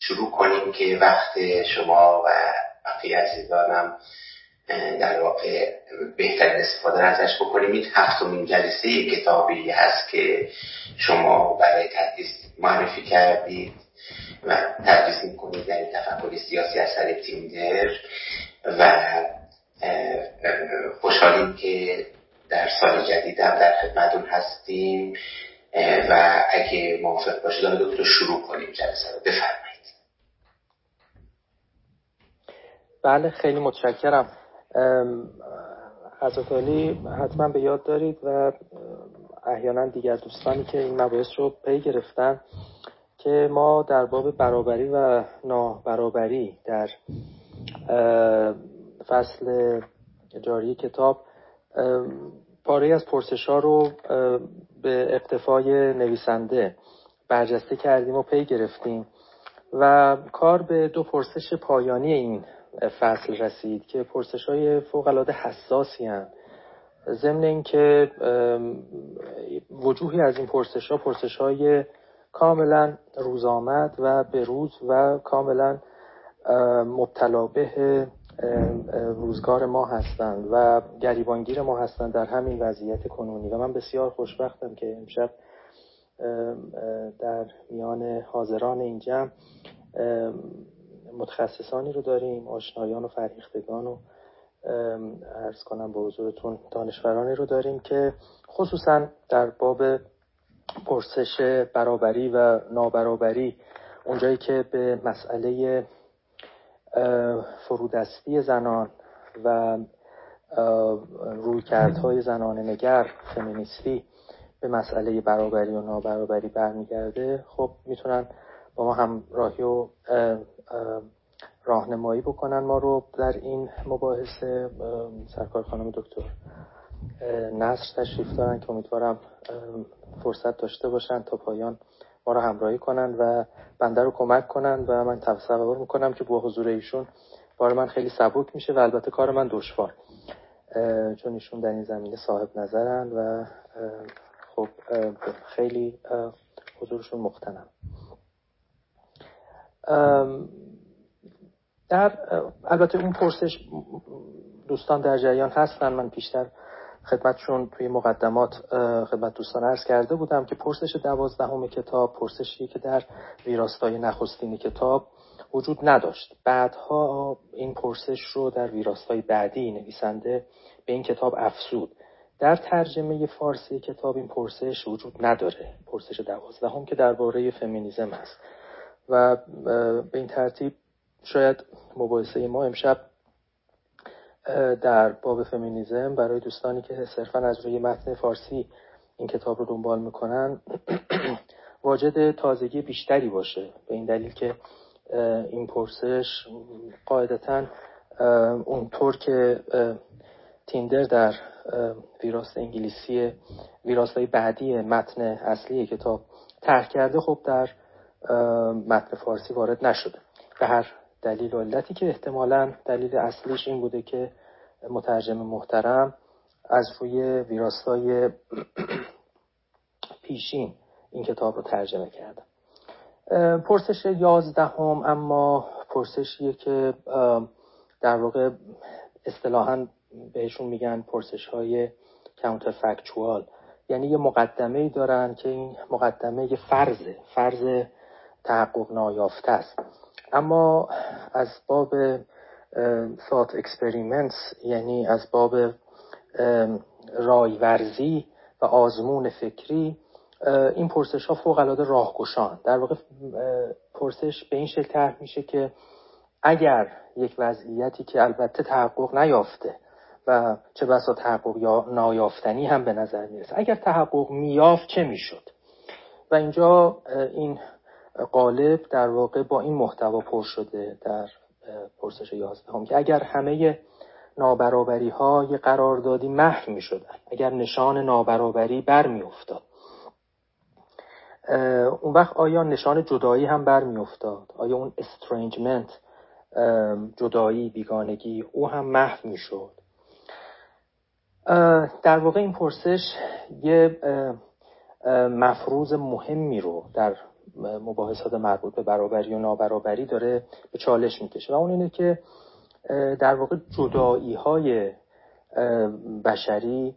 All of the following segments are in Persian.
شروع کنیم که وقت شما و بقیه عزیزانم در واقع بهترین استفاده ازش بکنیم. این هفتمین جلسه کتابی هست که شما برای تدریس معرفی کردید و تدریس می‌کنید در این تفکر سیاسی اثر تیندر و خوشحالیم که در سال جدید هم در خدمتون هستیم. و اگه موافق باشید دکتر شروع کنیم جلسه رو. بفرمایید. بله خیلی متشکرم. حضرت علی حتما به یاد دارید و احیانا دیگر دوستانی که این مباحث رو پی گرفتن که ما در باب برابری و نابرابری در فصل جاری کتاب پاره از پرسش ها رو به اقتفای نویسنده برجسته کردیم و پی گرفتیم و کار به دو پرسش پایانی این فصل رسید که پرسش های فوق العاده حساسی هم ضمن اینکه وجوهی از این پرسش ها پرسش های کاملا روزآمد و به روز و کاملا مبتلا به روزگار ما هستند و گریبانگیر ما هستند در همین وضعیت کنونی. و من بسیار خوشبختم که امشب در میان حاضران این جمع متخصصانی رو داریم آشنایان و فرهیختگان و ارز کنم به حضورتون دانشورانی رو داریم که خصوصا در باب پرسش برابری و نابرابری اونجایی که به مسئله فرودستی زنان و رویکردهای زنان نگر فمینیستی به مسئله برابری و نابرابری برمیگرده خب می‌تونن با ما همراهی و راهنمایی بکنن ما رو در این مباحثه سرکار خانم دکتر. نصر تشریف دارن که امیدوارم فرصت داشته باشن تا پایان ما رو همراهی کنن و بنده رو کمک کنن و من تصور می‌کنم که با حضور ایشون بار من خیلی سبک میشه و البته کار من دشوار. چون ایشون در این زمینه صاحب نظرن و خب خیلی حضورشون مختنم در البته اون پرسش دوستان در جریان هستن. من پیشتر خدمتشون توی مقدمات خدمت دوستان عرض کرده بودم که پرسش دوازدهم کتاب پرسشی که در ویراستای نخستین کتاب وجود نداشت. بعدها این پرسش رو در ویراستای بعدی نویسنده به این کتاب افسود در ترجمه فارسی کتاب این پرسش وجود نداره. پرسش دوازدهم که درباره فمینیزم است و به این ترتیب شاید مباحثه ما امشب در باب فمینیزم برای دوستانی که صرفا از روی متن فارسی این کتاب رو دنبال می‌کنن واجد تازگی بیشتری باشه. به این دلیل که این پرسش قاعدتا اونطور که تیندر در ویراست انگلیسی ویراستهای بعدی متن اصلی کتاب طرح کرده خب در متن فارسی وارد نشده. به هر دلیل و علتی که احتمالا دلیل اصلیش این بوده که مترجم محترم از روی ویراستای پیشین این کتاب رو ترجمه کرده. پرسش یازدهم اما پرسشیه که در واقع اصطلاحا بهشون میگن پرسش های یعنی یه مقدمه ای دارن که این مقدمه یه فرضه فرض تحقق نایافته است. اما از باب thought experiments یعنی از باب رایورزی و آزمون فکری این پرسش ها فوق العاده راهگشان. در واقع پرسش به این شکل طرح میشه که اگر یک وضعیتی که البته تحقق نیافته و چه بسا تحقق یا نایافتنی هم به نظر می‌رسه. اگر تحقق میافت چه می‌شد؟ و اینجا این قالب در واقع با این محتوا پر شده در پرسش یازدهم که اگر همه نابرابری های قراردادی محو می شدن اگر نشان نابرابری بر می افتاد اون وقت آیا نشان جدایی هم بر می افتاد آیا اون استرنجمنت جدایی بیگانگی او هم محو می شد در واقع این پرسش یه مفروض مهمی رو در مباحثات مربوط به برابری و نابرابری داره به چالش می‌کشه. و اون اینه که در واقع جدایی های بشری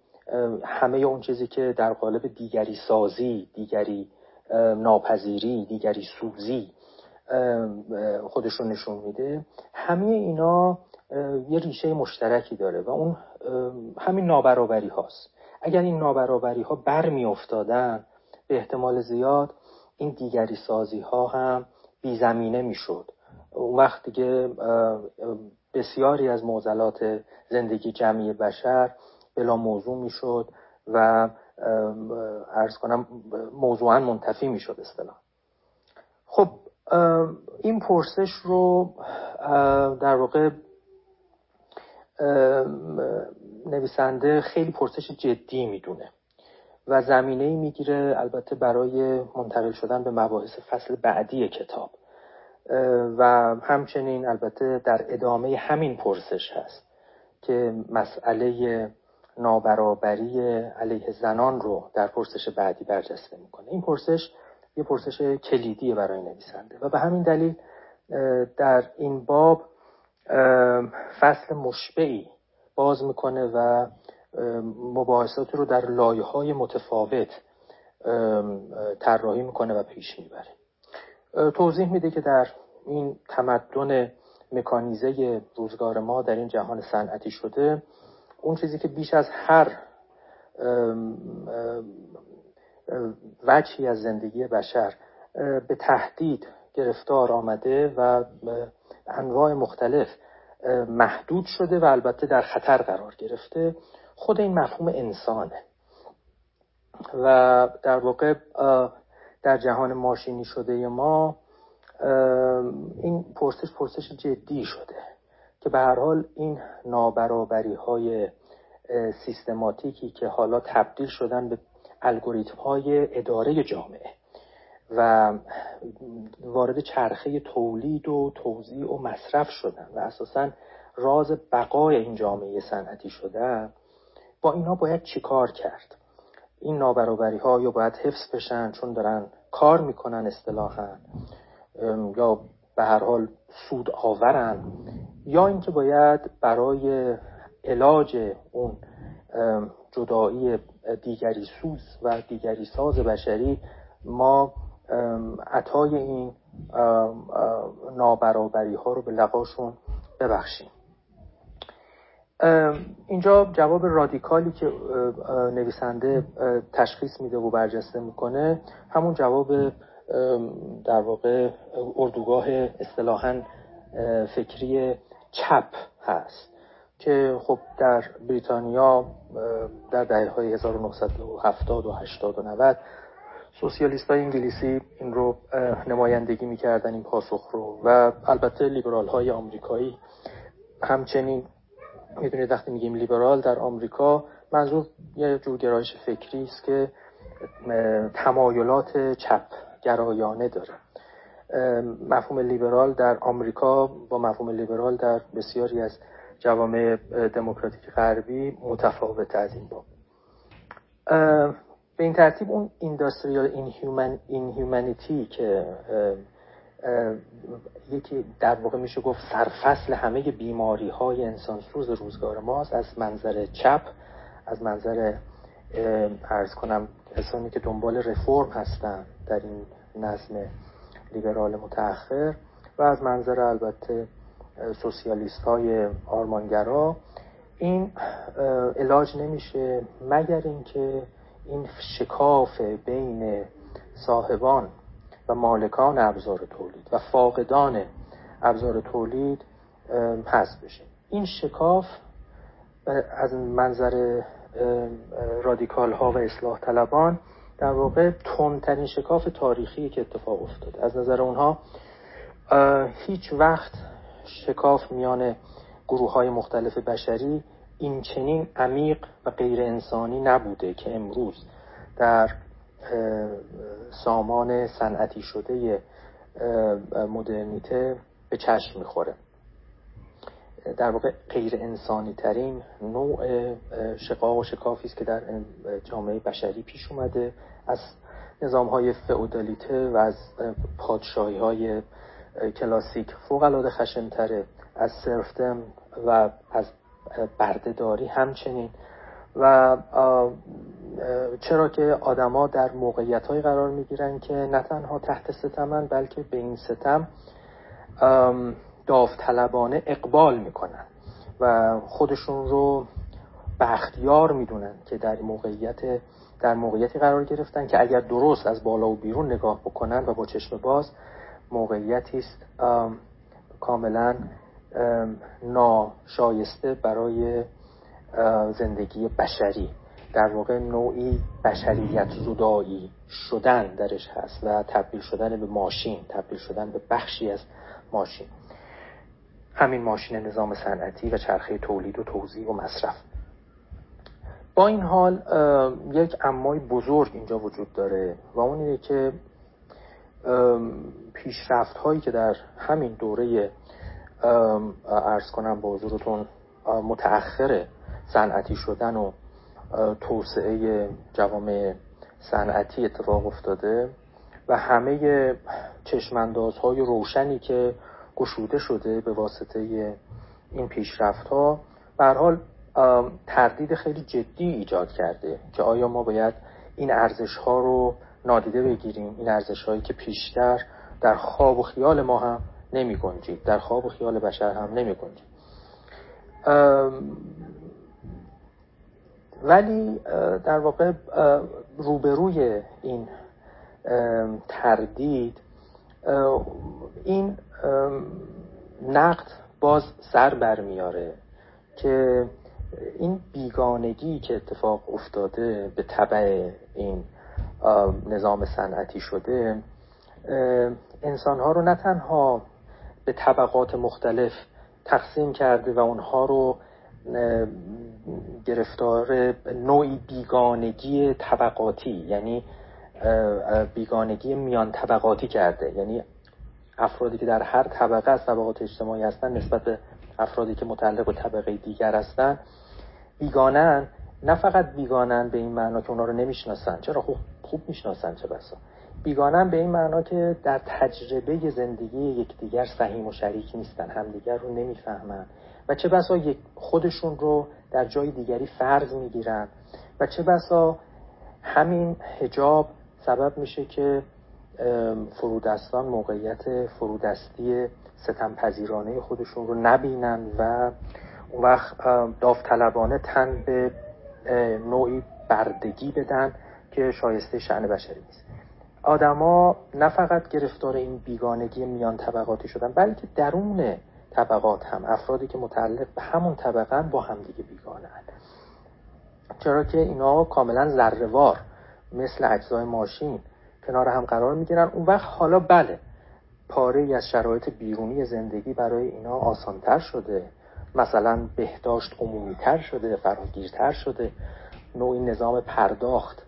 همه اون چیزی که در قالب دیگری سازی دیگری ناپذیری دیگری سوزی خودش رو نشون میده. همه اینا یه ریشه مشترکی داره و اون همین نابرابری هاست. اگر این نابرابری ها بر می به احتمال زیاد این دیگری سازی ها هم بیزمینه می شد اون وقت دیگه بسیاری از معضلات زندگی جمعی بشر بلا موضوع می شد و ارز کنم موضوعا منتفی می شد اصطلاح. خب این پرسش رو در واقع نویسنده خیلی پرسش جدی می‌دونه. و زمینه ای می‌گیره البته برای منتقل شدن به مباحث فصل بعدی کتاب. و همچنین البته در ادامه همین پرسش هست که مسئله نابرابری علیه زنان رو در پرسش بعدی برجسته می‌کنه. این پرسش یه پرسش کلیدیه برای نویسنده و به همین دلیل در این باب فصل مشبعی باز می‌کنه و مباحثات رو در لایه های متفاوت طراحی می‌کنه و پیش می‌بره. توضیح میده که در این تمدن مکانیزه روزگار ما در این جهان صنعتی شده اون چیزی که بیش از هر وجهی از زندگی بشر به تهدید گرفتار آمده و انواع مختلف محدود شده و البته در خطر قرار گرفته. خود این مفهوم انسانه. و در واقع در جهان ماشینی شده ما این پرسش پرسش جدی شده که به هر حال این نابرابری های سیستماتیکی که حالا تبدیل شدن به الگوریتم های اداره جامعه و وارد چرخه تولید و توزیع و مصرف شدن و اساسا راز بقای این جامعه صنعتی شده با اینا باید چیکار کرد؟ این نابرابری ها یا باید حفظ بشن چون دارن کار می‌کنن اصطلاحا یا به هر حال سود آورن یا اینکه باید برای علاج اون جدایی دیگری سوز و دیگری ساز بشری ما عطای این نابرابری ها رو به لقاشون ببخشیم. اینجا جواب رادیکالی که نویسنده تشخیص میده و برجسته می‌کنه همون جواب در واقع اردوگاه اصطلاحا فکری چپ هست که خب در بریتانیا در دهه های 1970 و 80 و 90 سوسیالیست های انگلیسی این رو نمایندگی می‌کردن این پاسخ رو. و البته لیبرال های آمریکایی همچنین می‌دونید وقتی میگیم لیبرال در آمریکا منظور یه جور گرایش فکری است که تمایلات چپ گرایانه داره. مفهوم لیبرال در آمریکا با مفهوم لیبرال در بسیاری از جوامع دموکراتیک غربی متفاوت از این باب. به این ترتیب اون اینداستریال اینهیومنیتی که یکی در واقع میشه گفت سرفصل همه بیماری های انسان سوز روزگار ماست. از منظر چپ از منظر ارز کنم کسانی که دنبال رفرم هستن در این نظم لیبرال متأخر و از منظر البته سوسیالیست های آرمانگرا این علاج نمیشه مگر اینکه این شکاف بین صاحبان مالکان ابزار تولید و فاقدان ابزار تولید حذف بشه. این شکاف از منظر رادیکال ها و اصلاح طلبان در واقع تندترین شکاف تاریخی که اتفاق افتاده. از نظر اونها هیچ وقت شکاف میان گروه های مختلف بشری این چنین عمیق و غیر انسانی نبوده که امروز در سامان صنعتی شده مدرنیته به چشم می‌خوره. در واقع غیر انسانی ترین نوع شقاق و شکافی است که در جامعه بشری پیش اومده. از نظام های فئودالیته و از پادشاهی های کلاسیک فوق العاده خشنتره. از سرفدم و از بردهداری همچنین. و چرا که آدما در موقعیت های قرار می‌گیرن که نه تنها تحت ستمن بلکه به این ستم داوطلبانه اقبال می‌کنن و خودشون رو بختیار می‌دونن که در موقعیت در موقعیتی قرار گرفتن که اگر درست از بالا و بیرون نگاه بکنن و با چشم باز موقعیتی است کاملا ناشایسته برای زندگی بشری. در واقع نوعی بشریت زدایی شدن درش هست و تبدیل شدن به ماشین تبدیل شدن به بخشی از ماشین. همین ماشین نظام صنعتی و چرخه تولید و توزیع و مصرف. با این حال یک امای بزرگ اینجا وجود داره و اون اینه که پیشرفت هایی که در همین دوره ارز کنم با حضورتون متأخر صنعتی شدن و توسعه جوامع صنعتی اتفاق افتاده و همه چشماندازهای روشنی که گشوده شده به واسطه این پیشرفت ها حال تردید خیلی جدی ایجاد کرده که آیا ما باید این ارزش ها رو نادیده بگیریم؟ این ارزش هایی که پیشتر در خواب و خیال ما هم نمی گنجید در خواب و خیال بشر هم نمی گنجید ولی در واقع روبروی این تردید این نقد باز سر برمیاره که این بیگانگی که اتفاق افتاده به طبع این نظام صنعتی شده انسان ها رو نه تنها به طبقات مختلف تقسیم کرده و اونها رو گرفتار نوعی بیگانگی طبقاتی یعنی بیگانگی میان طبقاتی کرده. یعنی افرادی که در هر طبقه از طبقات اجتماعی هستن نسبت به افرادی که متعلق به طبقه دیگر هستن بیگانن. نه فقط بیگانن به این معنا که اونا رو نمی‌شناسن. چرا؟ خوب خوب می‌شناسن چه بسا. بیگانن به این معنا که در تجربه زندگی یکدیگر سهیم و شریک نیستن همدیگر رو نمی‌فهمن. و چه بسا خودشون رو در جای دیگری فرض می‌گیرن. و چه بسا همین هجاب سبب میشه که فرودستان موقعیت فرودستی ستم پذیرانه خودشون رو نبینن و اون وقت داوطلبانه تن به نوعی بردگی بدن که شایسته شعن بشری نیست. آدما نه فقط گرفتار این بیگانگی میان طبقاتی شدن بلکه درون طبقات هم افرادی که متعلق به همون طبقه با همدیگه بیگانه چرا که اینا کاملا ذرهوار مثل اجزای ماشین کنار هم قرار می‌گیرن. اون وقت حالا بله پاره ای از شرایط بیرونی زندگی برای اینا آسانتر شده. مثلا بهداشت عمومیتر شده فراگیرتر شده. نوعی نظام پرداخت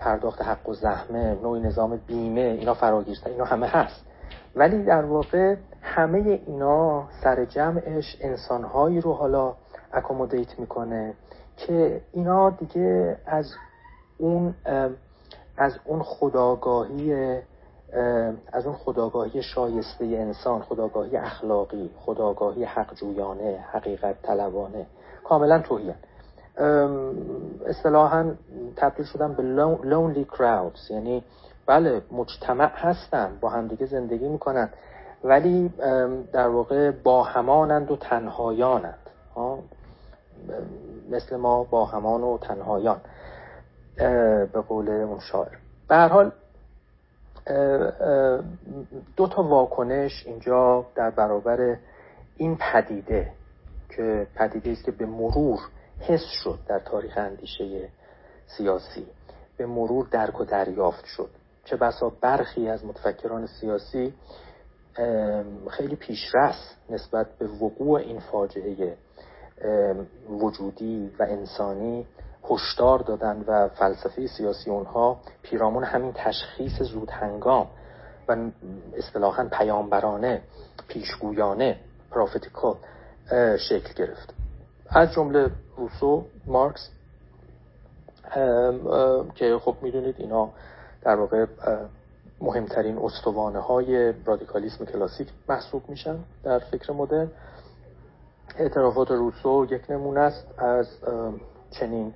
پرداخت حق و زحمه نوعی نظام بیمه اینا فراگیرتر اینا همه هست. ولی در واقع همه اینا سر جمعش انسانهایی رو حالا اکومودیت می‌کنه که اینا دیگه از اون از اون خداگاهی از اون خداگاهی شایسته انسان خداگاهی اخلاقی خداگاهی حق جویانه حقیقت طلبانه کاملا توهیان اصطلاحا تبدیل شدن به lonely crowds یعنی بله مجتمع هستن با همدیگه زندگی می‌کنن. ولی در واقع با همانند و تنهایانند. مثل ما با همان و تنهایان به قول اون شاعر. به هر حال دو تا واکنش اینجا در برابر این پدیده که پدیده است که به مرور حس شد در تاریخ اندیشه سیاسی به مرور درک و دریافت شد. چه بسا برخی از متفکران سیاسی خیلی پیشرس نسبت به وقوع این فاجعه وجودی و انسانی هشدار دادن و فلسفه سیاسی اونها پیرامون همین تشخیص زود هنگام و اصطلاحا پیامبرانه پیشگویانه prophetical شکل گرفت. از جمله روسو مارکس که خب می‌دونید اینا در واقع مهمترین استوانه های رادیکالیسم کلاسیک محسوب میشن در فکر مدرن. اعترافات روسو یک نمونه است از چنین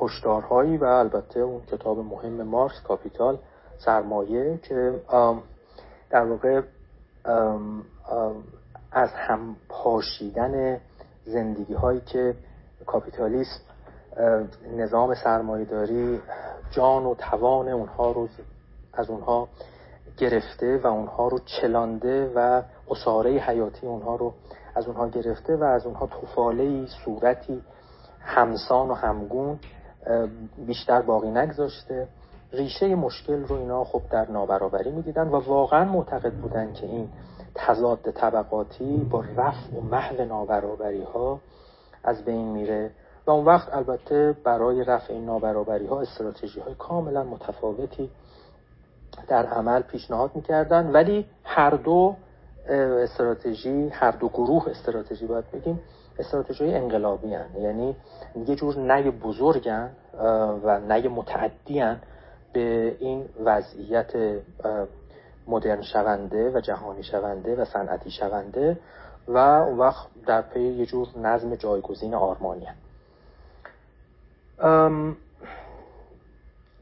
هشدارهایی و البته اون کتاب مهم مارکس Capital سرمایه که در واقع از هم پاشیدن زندگی هایی که کاپیتالیسم نظام سرمایهداری جان و توان اونها رو از اونها گرفته و اونها رو چلانده و اصاره حیاتی اونها رو از اونها گرفته و از اونها توفاله صورتی همسان و همگون بیشتر باقی نگذاشته. ریشه مشکل رو اینا خب در نابرابری می‌دیدن و واقعا معتقد بودن که این تضاد طبقاتی با رفع و محو نابرابری ها از بین میره. اون وقت البته برای رفع این نابرابری ها استراتژی های کاملا متفاوتی در عمل پیشنهاد می‌کردن ولی هر دو استراتژی هر دو گروه استراتژی باید بگیم استراتژی انقلابی هن. یعنی یه جور نی بزرگن و نی متعدی به این وضعیت مدرن شونده و جهانی شونده و صنعتی شونده و اون وقت در پی یه جور نظم جایگزین آرمانی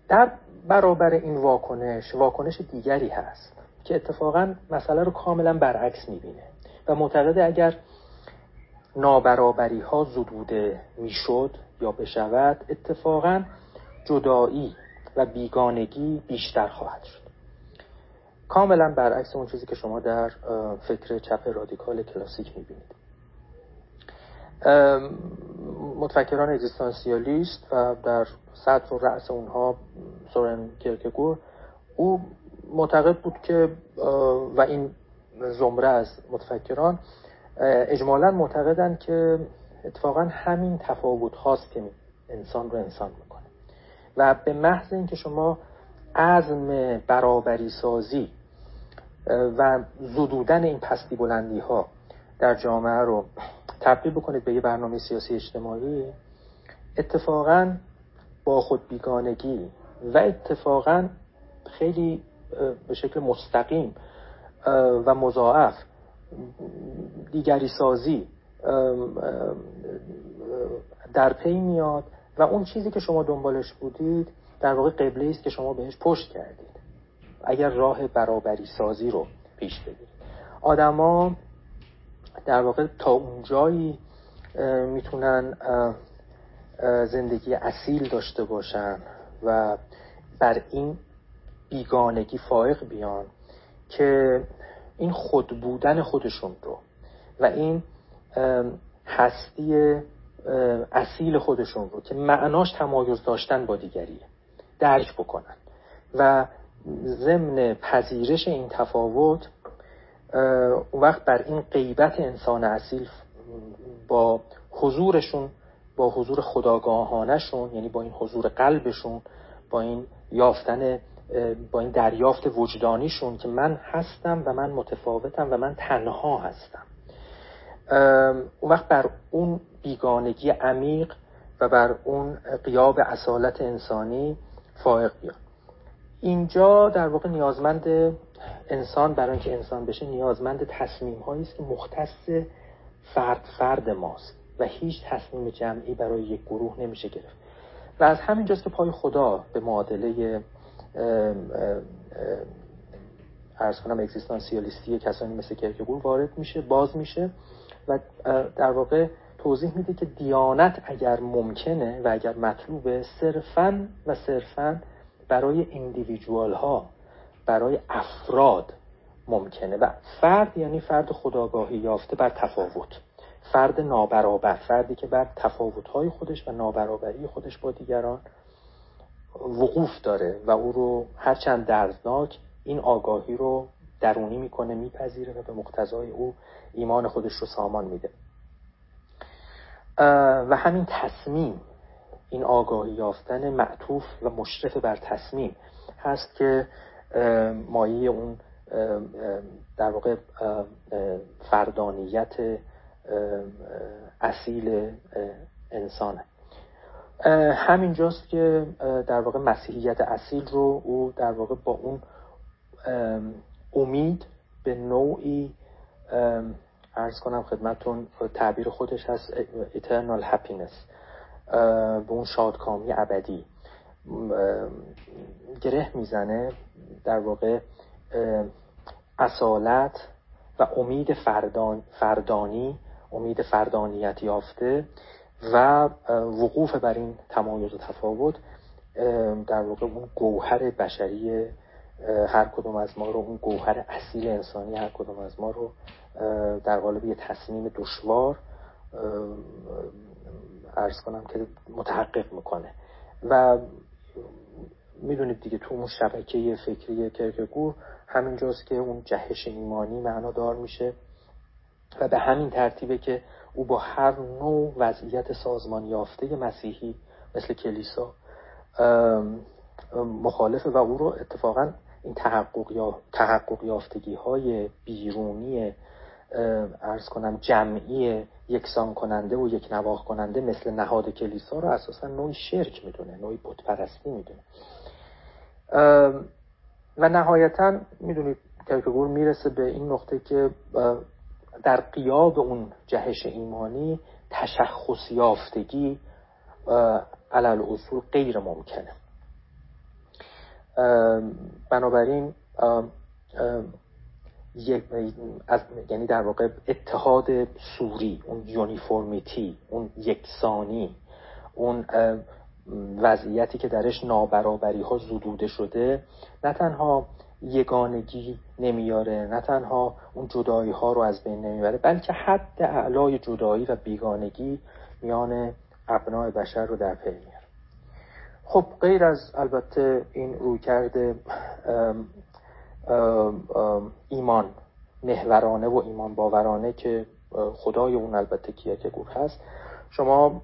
در برابر این واکنش واکنش دیگری هست که اتفاقا مسئله رو کاملا برعکس می‌بینه و معتقده اگر نابرابری ها زدوده می‌شد یا بشود اتفاقا جدایی و بیگانگی بیشتر خواهد شد. کاملا برعکس اون چیزی که شما در فکر چپ رادیکال کلاسیک می‌بینید. متفکران اگزیستانسیالیست و در سطح و رأس اونها سورن کرکگور او معتقد بود که و این زمره از متفکران اجمالا معتقدند که اتفاقا همین تفاوت هاست که انسان رو انسان می‌کنه. و به محض اینکه شما عزم برابری سازی و زدودن این پستی بلندی ها در جامعه رو تبدیل بکنید به یه برنامه سیاسی اجتماعی اتفاقا با خود بیگانگی و اتفاقا خیلی به شکل مستقیم و مضاعف دیگری سازی در پی میاد و اون چیزی که شما دنبالش بودید در واقع قبله است که شما بهش پشت کردید. اگر راه برابری سازی رو پیش بگیرید. آدما در واقع تا اونجایی می‌تونن زندگی اصیل داشته باشن و بر این بیگانگی فائق بیان که این خود بودن خودشون رو و این هستی اصیل خودشون رو که معناش تمایز داشتن با دیگریه درک بکنن و ضمن پذیرش این تفاوت اون وقت بر این غیبت انسان اصیل با حضورشون با حضور خداگاهانشون یعنی با این حضور قلبشون با این یافتن با این دریافت وجدانیشون که من هستم و من متفاوتم و من تنها هستم. اون وقت بر اون بیگانگی عمیق و بر اون قیاب اصالت انسانی فائق بیان اینجا در واقع نیازمند انسان برای اینکه انسان بشه نیازمند تصمیم هایی است که مختص فرد فرد ماست و هیچ تصمیم جمعی برای یک گروه نمیشه گرفت. و از همینجاست که پای خدا به معادله ارز کنم اگزیستانسیالیستی کسانی مثل کرکگور وارد میشه باز میشه و در واقع توضیح میده که دیانت اگر ممکنه و اگر مطلوبه صرفا و صرفا برای اندیویجوال ها برای افراد ممکنه و فرد یعنی فرد خداگاهی یافته بر تفاوت. فرد نابرابر فردی که بر تفاوت‌های خودش و نابرابری خودش با دیگران وقوف داره و او رو هرچند دردناک این آگاهی رو درونی می‌کنه میپذیره و به مقتضای او ایمان خودش رو سامان میده. و همین تصمیم این آگاهی یافتن معطوف و مشرف بر تصمیم هست که مایه اون در واقع فردانیت اصیل انسانه. همینجاست که در واقع مسیحیت اصیل رو او در واقع با اون امید به نوعی ارز کنم خدمتون تعبیر خودش هست eternal happiness به اون شادکامی ابدی. گره می‌زنه در واقع اصالت و امید فردان فردانی امید فردانیت یافته و وقوف بر این تمایز و تفاوت در واقع اون گوهر بشری هر کدوم از ما رو اون گوهر اصیل انسانی هر کدوم از ما رو در قالب یه تصمیم دشوار ارز کنم که متحقق می‌کنه. و می‌دونید دیگه تو اون شبکه فکری کرکگور همینجاست که اون جهش ایمانی معنادار میشه و به همین ترتیبه که او با هر نوع وضعیت سازمان یافته مسیحی مثل کلیسا مخالفه و او رو اتفاقا این تحقق, یا تحقق یافتگی های بیرونی ارز کنم جمعی یکسان کننده و یک نواخ کننده مثل نهاد کلیسا رو اساسا نوعی شرک می‌دونه نوعی بتپرستی می‌دونه. و نهایتا می‌دونید کرکگور می‌رسه به این نقطه که در قیاب اون جهش ایمانی تشخص یافتگی علل اصول غیر ممکنه. بنابراین از یعنی در واقع اتحاد سوری اون یونیفورمیتی اون یکسانی اون وضعیتی که درش نابرابری ها زدوده شده نه تنها یگانگی نمیاره نه تنها اون جدایی ها رو از بین نمی‌بره بلکه حد اعلای جدایی و بیگانگی میان ابناع بشر رو در پی میاره. خب غیر از البته این روی کرده ایمان محورانه و ایمان باورانه که خدای اون البته کیه که گفت هست شما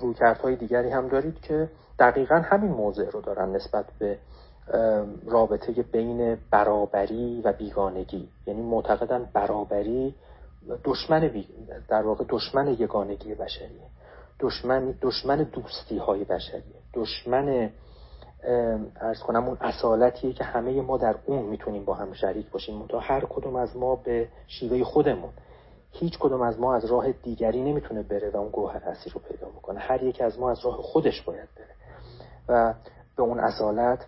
رویکردهای دیگری هم دارید که دقیقا همین موضع رو دارن نسبت به رابطه بین برابری و بیگانگی. یعنی معتقدن برابری دشمن در واقع دشمن یگانگی بشریه. دشمن دشمن دوستی های بشریه. دشمن ارز کنم اون اصالتیه که همه ما در اون می‌تونیم با هم شریک باشیم. منتها هر کدوم از ما به شیوه خودمون هیچ کدوم از ما از راه دیگری نمی‌تونه بره و اون گوهر اصلی رو پیدا بکنه. هر یک از ما از راه خودش باید بره. و به اون اصالت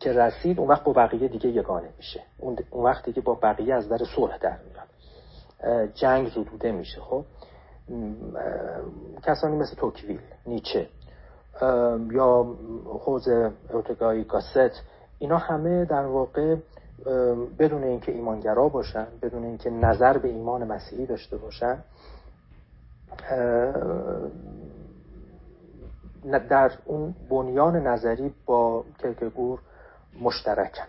که رسید اون وقت با بقیه دیگه یگانه میشه. اون وقت دیگه با بقیه از در صلح در میاد. جنگ زدوده میشه خب؟ کسانی مثل توکویل نیچه یا حوز اوتگای گاست اینا همه در واقع بدون اینکه ایمانگرا باشن بدون اینکه نظر به ایمان مسیحی داشته باشن در اون بنیان نظری با کرکگور مشترکن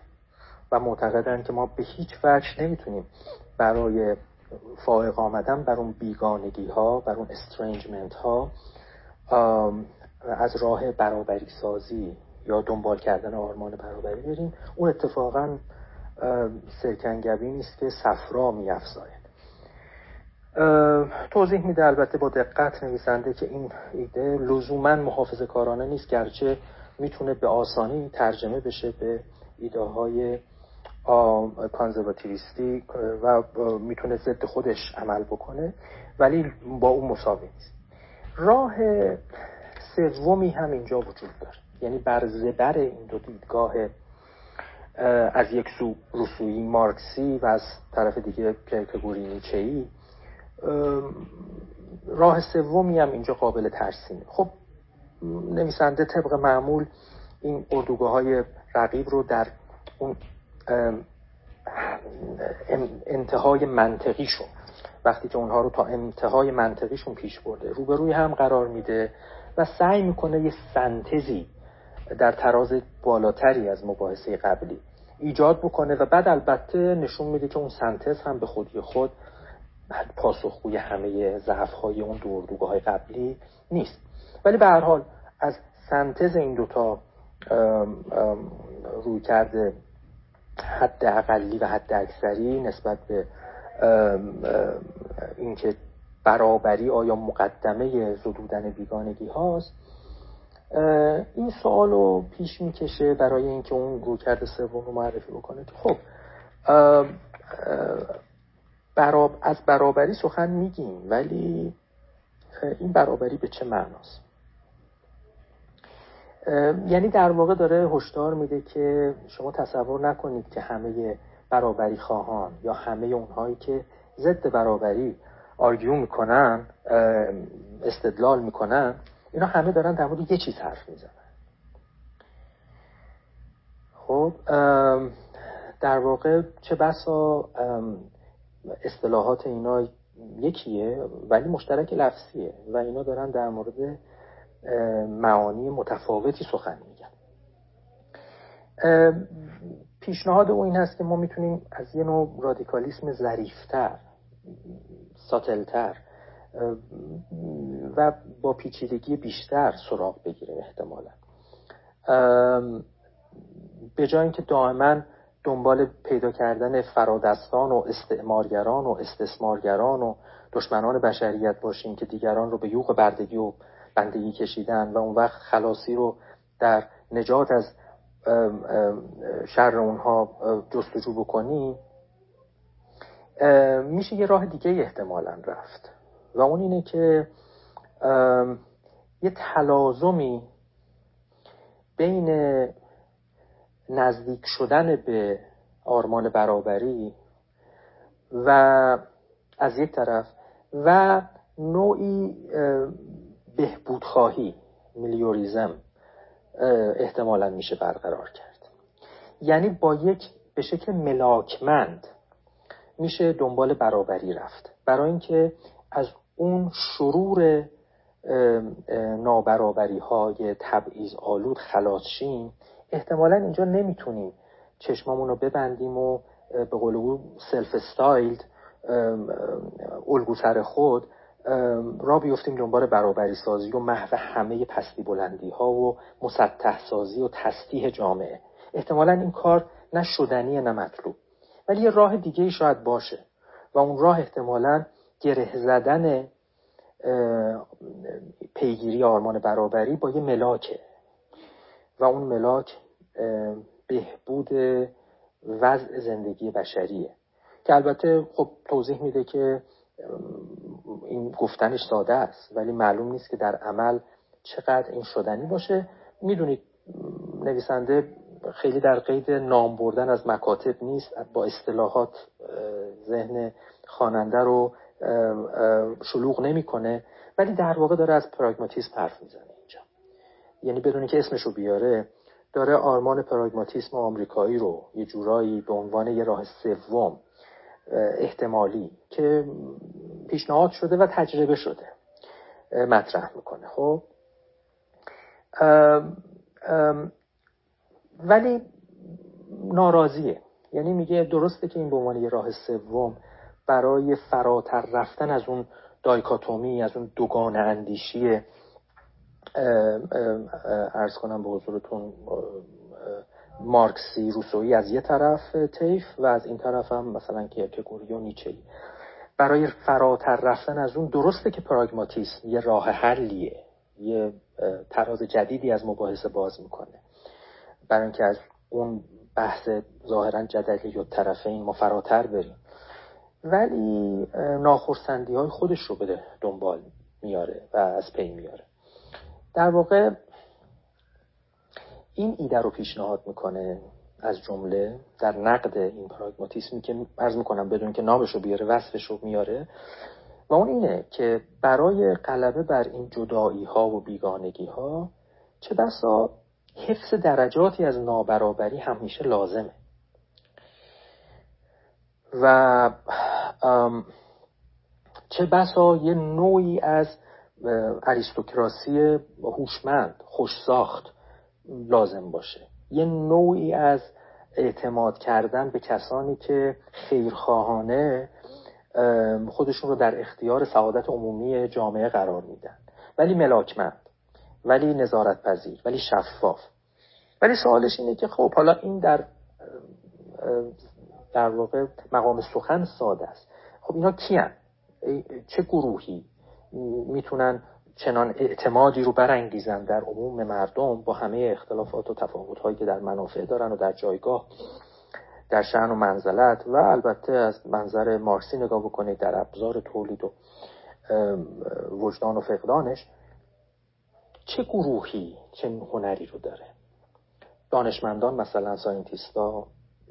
و معتقدن که ما به هیچ وجه نمی‌تونیم برای فائق آمدن بر اون بیگانگی ها بر اون استرنجمنت ها از راه برابری سازی یا دنبال کردن آرمان برابری بریم. اون اتفاقا سرکنگبی نیست که صفرا میافزاید. توضیح میده البته با دقت نویسنده که این ایده لزوما محافظ کارانه نیست گرچه می‌تونه به آسانی ترجمه بشه به ایده های کانزرواتیویستی و می‌تونه ضد خودش عمل بکنه ولی با اون مساوی نیست. راه سومی هم اینجا وجود داره. یعنی بر زبر این دو دیدگاه از یک سو رسویی مارکسی و از طرف دیگه کرکگوری نیچه‌ای راه سومی هم اینجا قابل ترسیمه خب نویسنده طبق معمول این اردوگاه های رقیب رو در اون انتهای منطقیشون وقتی که اونها رو تا انتهای منطقیشون پیش برده روبروی هم قرار میده و سعی می‌کنه یه سنتزی در تراز بالاتری از مباحثه قبلی ایجاد بکنه و بعد البته نشون میده که اون سنتز هم به خودی خود پاسخگوی همه ضعف های اون دو اردوگاه های قبلی نیست. ولی به هر حال از سنتز این دوتا روی کرده حد اقلی و حد اکثری نسبت به اینکه برابری آیا مقدمه زدودن بیگانگی هاست این سوال رو پیش می‌کشه برای اینکه اون رویکرد سوم رو معرفی بکنه. که خب از برابری سخن میگیم ولی این برابری به چه معناست؟ یعنی در واقع داره هشدار میده که شما تصور نکنید که همه برابری خواهان یا همه اونهایی که ضد برابری آرگیو می‌کنن استدلال می‌کنن. اینا همه دارن در مورد یه چیز حرف می‌زنن. خب در واقع چه بسا اصطلاحات اینا یکیه ولی مشترک لفظیه و اینا دارن در مورد معانی متفاوتی سخن میگن. پیشنهاد او این هست که ما می‌تونیم از یه نوع رادیکالیسم ظریفتر ساتلتر و با پیچیدگی بیشتر سراغ بگیریم احتمالا. به جای اینکه دائما دنبال پیدا کردن فرادستان و استعمارگران و استثمارگران و دشمنان بشریت باشیم که دیگران رو به یوغ بردگی و بندگی کشیدن و اون وقت خلاصی رو در نجات از شر اونها جستجو بکنیم میشه یه راه دیگه احتمالا رفت. و اون اینه که یه تلازمی بین نزدیک شدن به آرمان برابری و از یک طرف و نوعی بهبودخواهی میلیوریزم احتمالا میشه برقرار کرد. یعنی با یک به شکل ملاکمند میشه دنبال برابری رفت. برای اینکه از اون شرور نابرابری های تبعیض آلود خلاص شیم احتمالا اینجا نمی‌تونیم چشمامون رو ببندیم و به قول او self-styled الگو خود را بیفتیم دنبال برابری سازی و محو همه پستی بلندی ها و مسطح سازی و تسطیح جامعه. احتمالا این کار نه شدنی نه مطلوب. ولی یه راه دیگه ای شاید باشه و اون راه احتمالا گره زدن پیگیری آرمان برابری با یه ملاکه و اون ملاک بهبود وضع زندگی بشریه. که البته خب توضیح میده که این گفتنش ساده است ولی معلوم نیست که در عمل چقدر این شدنی باشه. می‌دونید نویسنده خیلی در قید نام بردن از مکاتب نیست با اصطلاحات ذهن خواننده رو شلوغ نمی‌کنه ولی در واقع داره از پراگماتیسم حرف می‌زنه اینجا. یعنی بدونی که اسمشو بیاره داره آرمان پراگماتیسم آمریکایی رو یه جورایی به عنوان یه راه سوم احتمالی که پیشنهاد شده و تجربه شده مطرح می‌کنه. خب؟ ولی ناراضیه. یعنی میگه درسته که این به عنوان یه راه سوم برای فراتر رفتن از اون دایکاتومی از اون دوگان اندیشی ارز کنم به حضورتون مارکسی روسویی از یه طرف تیف و از این طرف هم مثلا کیرکگوری و نیچهی برای فراتر رفتن از اون درسته که پراگماتیسم یه راه حلیه یه تراز جدیدی از مباحثه باز می‌کنه. برای اینکه از اون بحث ظاهرا جدلی و طرفین ما فراتر بریم. ولی ناخرسندی های خودش رو بده دنبال میاره و از پی میاره. در واقع این ایده رو پیشنهاد می‌کنه از جمله در نقد این پراگماتیسمی که عرض می‌کنم بدون که نامش رو بیاره وصفش رو میاره. و اون اینه که برای غلبه بر این جدایی ها و بیگانگی ها چه بسا حفظ درجاتی از نابرابری همیشه لازمه. و چه بسا یه نوعی از اریستوکراسی هوشمند خوشساخت لازم باشه. یه نوعی از اعتماد کردن به کسانی که خیرخواهانه خودشون رو در اختیار سعادت عمومی جامعه قرار میدن. ولی ملاکمند ولی نظارت پذیر ولی شفاف. ولی سوالش اینه که خب حالا این در در واقع مقام سخن ساده است. خب اینا کیان چه گروهی می‌تونن چنان اعتمادی رو برانگیزن در عموم مردم با همه اختلافات و تفاوتهایی که در منافع دارن و در جایگاه در شعن و منزلت و البته از منظر مارسی نگاه بکنید در ابزار تولید و وجدان و فقدانش چه گروهی چه هنری رو داره؟ دانشمندان مثلا ساینتیستا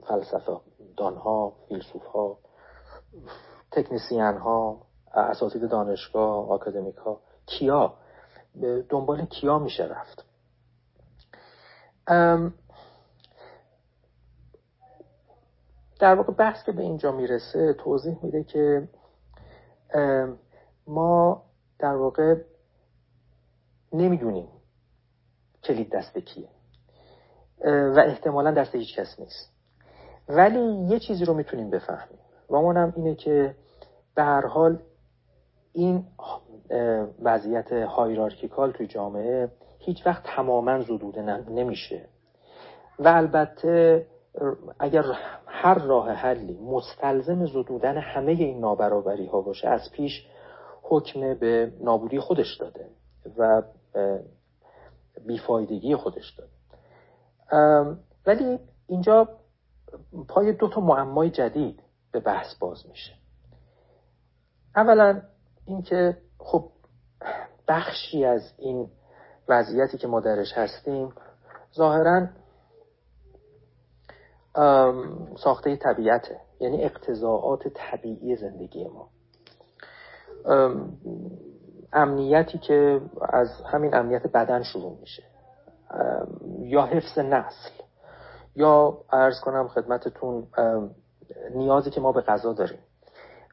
فلسفه دانها فیلسوف ها تکنیسیان ها اساتید دانشگاه آکادمیک ها کیا دنبال کیا میشه رفت؟ در واقع بحث که به اینجا می‌رسه توضیح میده که ما در واقع نمی‌دونیم کلید دست کیه. و احتمالا دست هیچ کس نیست. ولی یه چیزی رو می‌تونیم بفهمیم. و اونم اینه که به هر حال این وضعیت هایرارکیکال توی جامعه هیچ وقت تماما زدوده نمیشه. و البته اگر هر راه حلی مستلزم زدودن همه این نابرابری ها باشه از پیش حکم به نابودی خودش داده و بیفایدگی خودش داده. ولی اینجا پای دو تا معمای جدید به بحث باز میشه. اولا اینکه خب بخشی از این وضعیتی که ما درش هستیم ظاهرا ساخته طبیعته یعنی اقتضاعات طبیعی زندگی ما. امنیتی که از همین امنیت بدن شروع میشه. یا حفظ نسل. یا ارز کنم خدمتتون نیازی که ما به غذا داریم.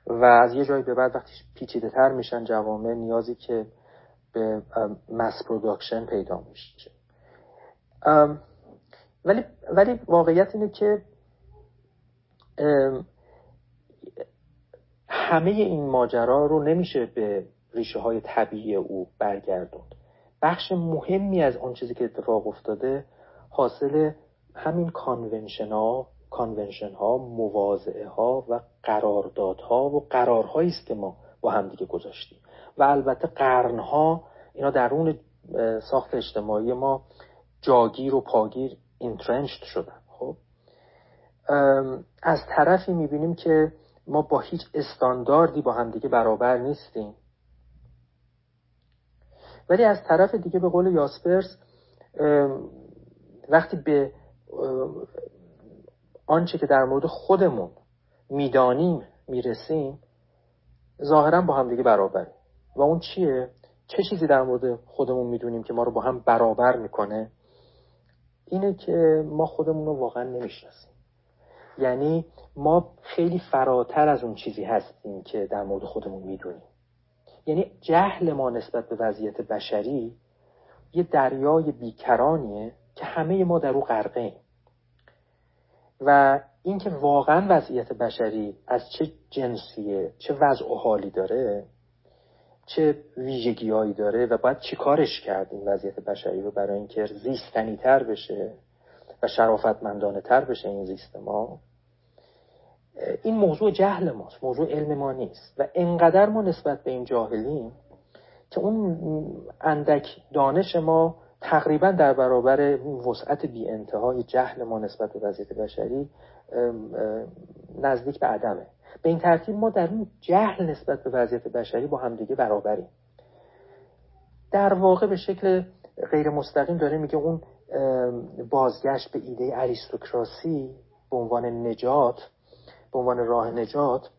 و از یه جایی به بعد وقتی پیچیده تر میشن جوامع نیازی که به mass production پیدا میشه. ولی ولی واقعیت اینه که همه این ماجرا رو نمیشه به ریشه های طبیعی او برگردوند. بخش مهمی از آن چیزی که اتفاق افتاده حاصل همین convention ها convention ها مواضعه ها و قراردادها و قرارهایی است که ما با همدیگه گذاشتیم. و البته قرنها اینا درون ساخت اجتماعی ما جاگیر و پاگیر اینترنشت شدن. خب؟ از طرفی می‌بینیم که ما با هیچ استانداردی با همدیگه برابر نیستیم. ولی از طرف دیگه به قول یاسپرس وقتی به آنچه که در مورد خودمون می‌دانیم می‌رسیم ظاهرا با هم دیگه برابریم. و اون چیه؟ چه چیزی در مورد خودمون می‌دونیم که ما رو با هم برابر می‌کنه؟ اینه که ما خودمون رو واقعا نمی‌شناسیم. یعنی ما خیلی فراتر از اون چیزی هستیم که در مورد خودمون می‌دونیم. یعنی جهل ما نسبت به وضعیت بشری یه دریای بیکرانیه که همه ما در او غرقه ایم و اینکه واقعا وضعیت بشری از چه جنسیه چه وضع و حالی داره چه ویژگیهایی داره و باید چیکارش کرد این وضعیت بشری رو برای اینکه زیستنی تر بشه و شرافتمندانه تر بشه این زیست ما. این موضوع جهل ماست موضوع علم ما نیست و انقدر ما نسبت به این جاهلیم که اون اندک دانش ما تقریبا در برابر وسعت بی انتهای جهل ما نسبت به وضعیت بشری نزدیک به عدمه. به این ترتیب ما در اون جهل نسبت به وضعیت بشری با همدیگه برابریم. در واقع به شکل غیر مستقیم داره میگه اون بازگشت به ایده اریستوکراسی به عنوان نجات به عنوان راه نجات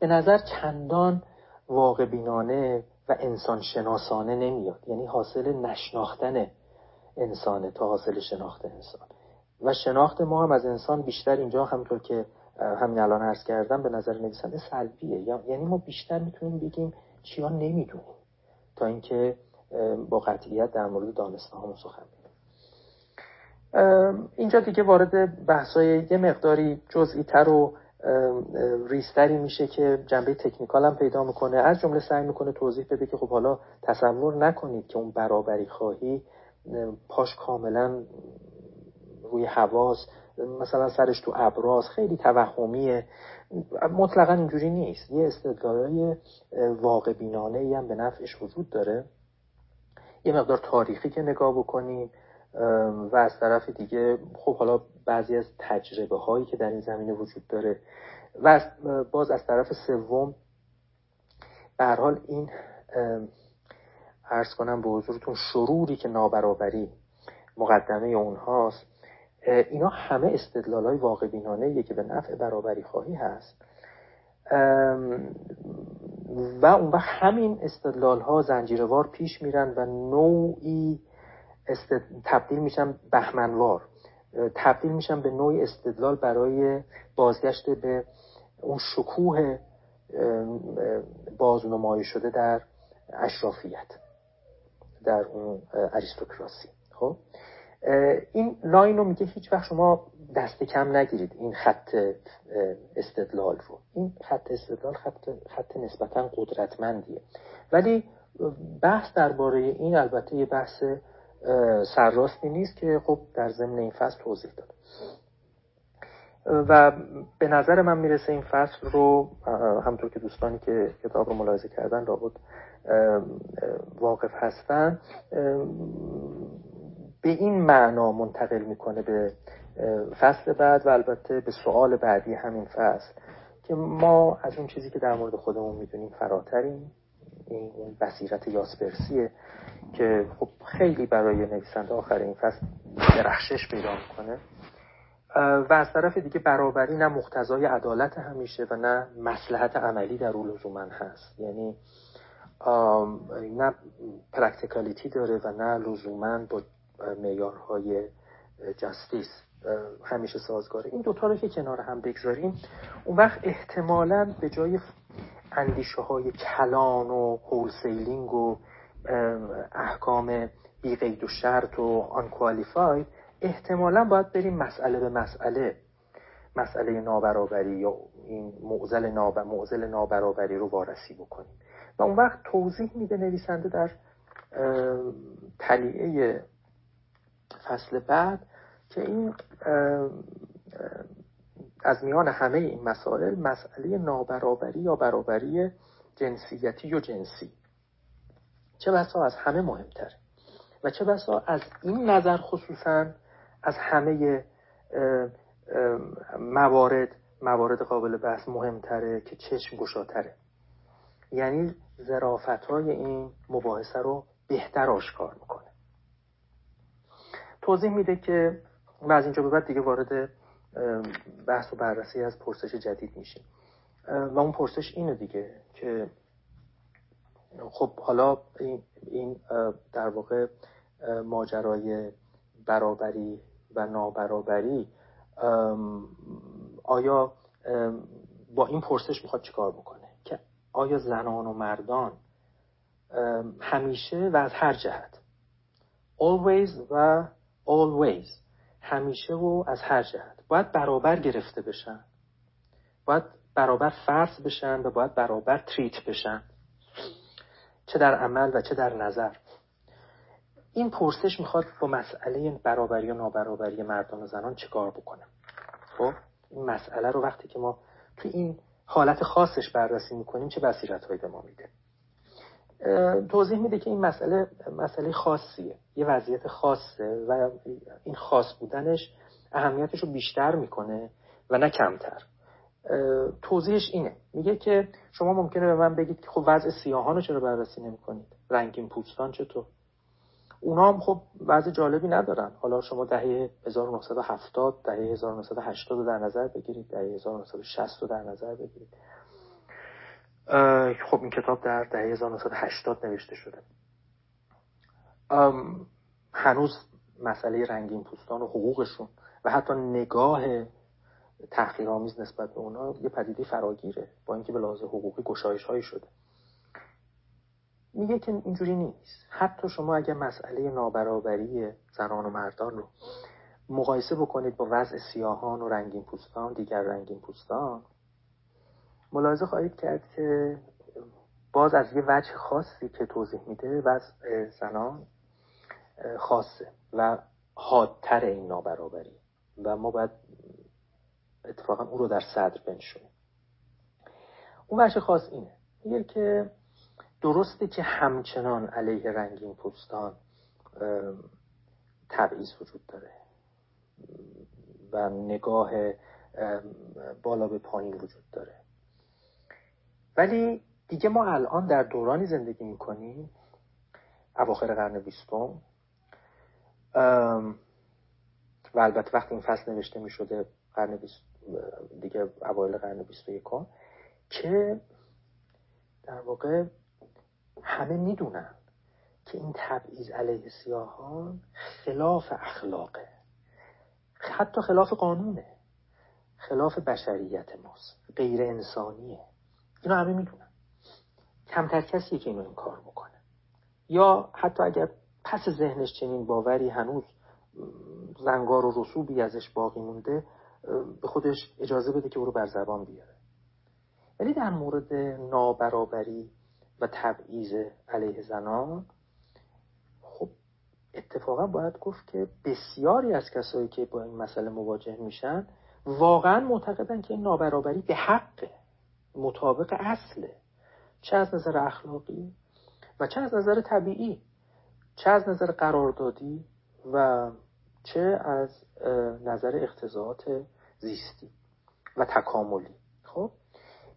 به نظر چندان واقع بینانه و انسان شناسانه نمیاد. یعنی حاصل نشناختن انسانه تا حاصل شناخت انسان. و شناخت ما هم از انسان بیشتر اینجا همطور که همین الان عرض کردم به نظر نویسنده سلبیه. یعنی ما بیشتر می‌تونیم بگیم چیا نمی‌دونیم. تا اینکه با قطعیت در مورد دانسته ها سخن اینجا دیگه وارد بحثای یه مقداری جزئی تر و ریستری میشه که جنبه تکنیکال هم پیدا می‌کنه. از جمله سعی می‌کنه توضیح بده که خب حالا تصور نکنید که اون برابری خواهی پاش کاملا روی حواس مثلا سرش تو ابراز خیلی توهمیه. مطلقا اینجوری نیست. یه استدلالای واقع بینانه هم به نفعش وجود داره. یه مقدار تاریخی که نگاه بکنیم. و از طرف دیگه خب حالا بعضی از تجربه هایی که در این زمینه وجود داره. و باز از طرف سوم به حال این ارز کنم به حضورتون شروری که نابرابری مقدمه اونهاست اینا همه استدلال های واقع بینانه که به نفع برابری خواهی هست. و اون وقت همین استدلال ها زنجیروار پیش میرن و نوعی تبدیل میشن بهمنوار. تبدیل میشن به نوعی استدلال برای بازگشت به اون شکوه بازنمایی شده در اشرافیت در اون اریستوکراسی. خب؟ این لاین رو میگه هیچ وقت شما دست کم نگیرید این خط استدلال رو. این خط استدلال خط, خط نسبتا قدرتمندیه. ولی بحث درباره این البته یه بحث سرراستی نیست که خب در ضمن این فصل توضیح داد و به نظر من می‌رسه این فصل رو همطور که دوستانی که کتاب رو ملاحظه کردن لابد واقف هستن. به این معنا منتقل می‌کنه به فصل بعد و البته به سوال بعدی همین فصل که ما از اون چیزی که در مورد خودمون می‌دونیم فراتریم. این بصیرت یاسپرسیه. که خب خیلی برای نویسنده آخر این فصل درخشش پیدا می‌کنه. و از طرف دیگه برابری نه مقتضای عدالت همیشه و نه مصلحت عملی در او لزوما هست. یعنی نه practicality داره و نه لزوما با معیارهای جستیس همیشه سازگاره. این دوتا رو که کنار هم بگذاریم اون وقت احتمالا به جای اندیشه های کلان و هولسیلینگ و احکام بی قید و شرط و آنکوالیفاید احتمالا باید بریم مسئله به مسئله. مسئله نابرابری یا این معزل, ناب... معزل نابرابری رو وارسی بکنیم. و اون وقت توضیح میده نویسنده در تلیعه فصل بعد که این از میان همه این مسائل مسئله نابرابری یا برابری جنسیتی و جنسی. چه بسا از همه مهمتره. و چه بسا از این نظر خصوصا از همه موارد موارد قابل بحث مهمتره که چشم گشاتره. یعنی ظرافت های این مباحثه رو بهتر آشکار می‌کنه. توضیح میده که و از اینجا به بعد دیگه وارد بحث و بررسی از پرسش جدید میشیم. و اون پرسش اینه دیگه که خب حالا این, این در واقع ماجرای برابری و نابرابری آیا با این پرسش می‌خواد چیکار بکنه؟ که آیا زنان و مردان همیشه و از هر جهت always و always همیشه و از هر جهت باید برابر گرفته بشن باید برابر فرض بشن و باید برابر تریت بشن؟ چه در عمل و چه در نظر. این پرسش می‌خواد با مسئله برابری و نابرابری مردان و زنان چیکار بکنه. خب این مسئله رو وقتی که ما تو این حالت خاصش بررسی می‌کنیم چه بصیرت به ما میده. توضیح میده که این مسئله مسئله خاصیه. یه وضعیت خاصه و این خاص بودنش اهمیتش رو بیشتر می‌کنه و نه کمتر. توضیحش اینه. میگه که شما ممکنه به من بگید که خب وضع سیاهان رو چرا بررسی نمی‌کنید؟ رنگین پوستان چطور؟ اونا هم خب وضع جالبی ندارن. حالا شما دهه 1970 دهه 1980 رو در نظر بگیرید دهه 1960 رو در نظر بگیرید. خب این کتاب در دهه 1980 نوشته شده. هنوز مسئله رنگین پوستان و حقوقشون و حتی نگاه تحقیرآمیز نسبت به اونا یه پدیده فراگیره با اینکه به لحاظ حقوقی گشایش هایی شده. میگه که اینجوری نیست. حتی شما اگر مسئله نابرابری زنان و مردان رو مقایسه بکنید با وضع سیاهان و رنگین پوستان دیگر رنگین پوستان ملاحظه خواهید کرد که باز از یه وجه خاصی که توضیح میده وضع زنان خاصه و حادتر این نابرابری. و ما باید اتفاقا او رو در صدر بنشونیم اون بخش خاص اینه. میگه که درسته که همچنان علیه رنگین پوستان تبعیض وجود داره و نگاه بالا به پایین وجود داره. ولی دیگه ما الان در دورانی زندگی می‌کنیم اواخر قرن بیستم و البته وقتی این فصل نوشته می شده قرن بیست دیگه اوایل قرن بیست و یکم که در واقع همه می‌دونن که این تبعیض علیه سیاهان خلاف اخلاقه. حتی خلاف قانونه. خلاف بشریت ماست. غیر انسانیه. اینو همه می‌دونن. کمتر کسی که اینو این کار بکنه. یا حتی اگر پس ذهنش چنین باوری هنوز زنگار و رسوبی ازش باقی مونده به خودش اجازه بده که او رو بر زبان بیاره. ولی در مورد نابرابری و تبعیض علیه زنان خب اتفاقا باید گفت که بسیاری از کسایی که با این مسئله مواجه میشن واقعا معتقدن که این نابرابری به حقه مطابق اصله چه از نظر اخلاقی و چه از نظر طبیعی چه از نظر قراردادی و چه از نظر اقتضاعات زیستی و تکاملی. خب؟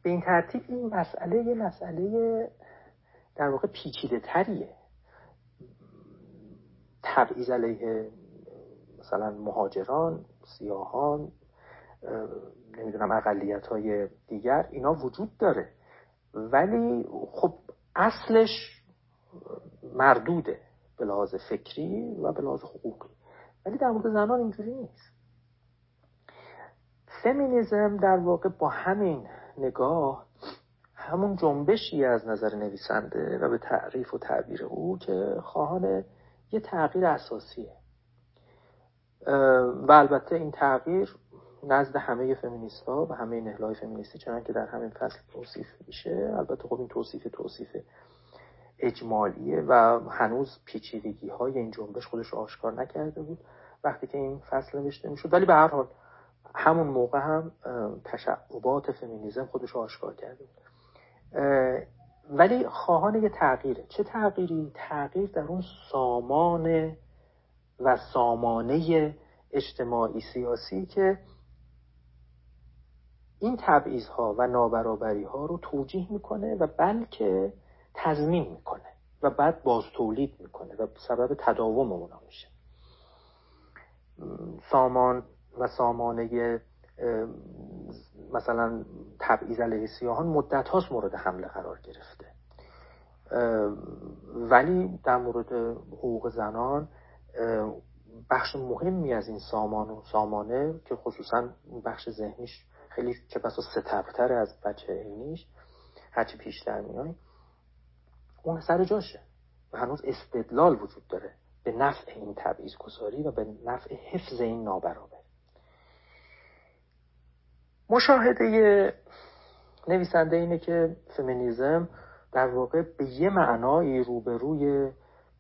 به این ترتیب این مسئله یه مسئله در واقع پیچیده تریه تبعیض علیه مثلا مهاجران سیاهان نمی‌دونم اقلیت های دیگر اینا وجود داره. ولی خب اصلش مردوده به لحاظ فکری و به لحاظ حقوقی. ولی در مورد زنان اینجوری نیست. فمینیزم در واقع با همین نگاه همون جنبشی از نظر نویسنده و به تعریف و تعبیر او که خواهان یه تغییر اساسیه. و البته این تغییر نزد همه فمینیست ها و همه نهله های فمینیستی چنان که در همین فصل توصیف میشه البته خب این توصیف توصیف اجمالیه و هنوز پیچیدگی های این جنبش خودش رو آشکار نکرده بود وقتی که این فصل نوشته می‌شد. ولی به هر حال همون موقع هم تشعبات فمینیزم خودش رو آشکار کرده بود. ولی خواهان یه تغییره. چه تغییری؟ تغییر در اون سامان و سامانه اجتماعی سیاسی که این تبعیض ها و نابرابری ها رو توجیه می‌کنه و بلکه تضمین می‌کنه و بعد باز تولید می‌کنه و سبب تداوم اونا میشه. سامان و سامانه مثلا تبعیض علیه سیاهان مدت هاست مورد حمله قرار گرفته. ولی در مورد حقوق زنان بخش مهمی از این سامان و سامانه که خصوصا بخش ذهنیش خیلی چه بسا ستبتر از بچه اینیش هرچی پیشتر میای اون سر جاشه. و هنوز استدلال وجود داره. به نفع این تبعیض گذاری و به نفع حفظ این نابرابری مشاهده نویسنده اینه که فمینیزم در واقع به یه معنایی روبروی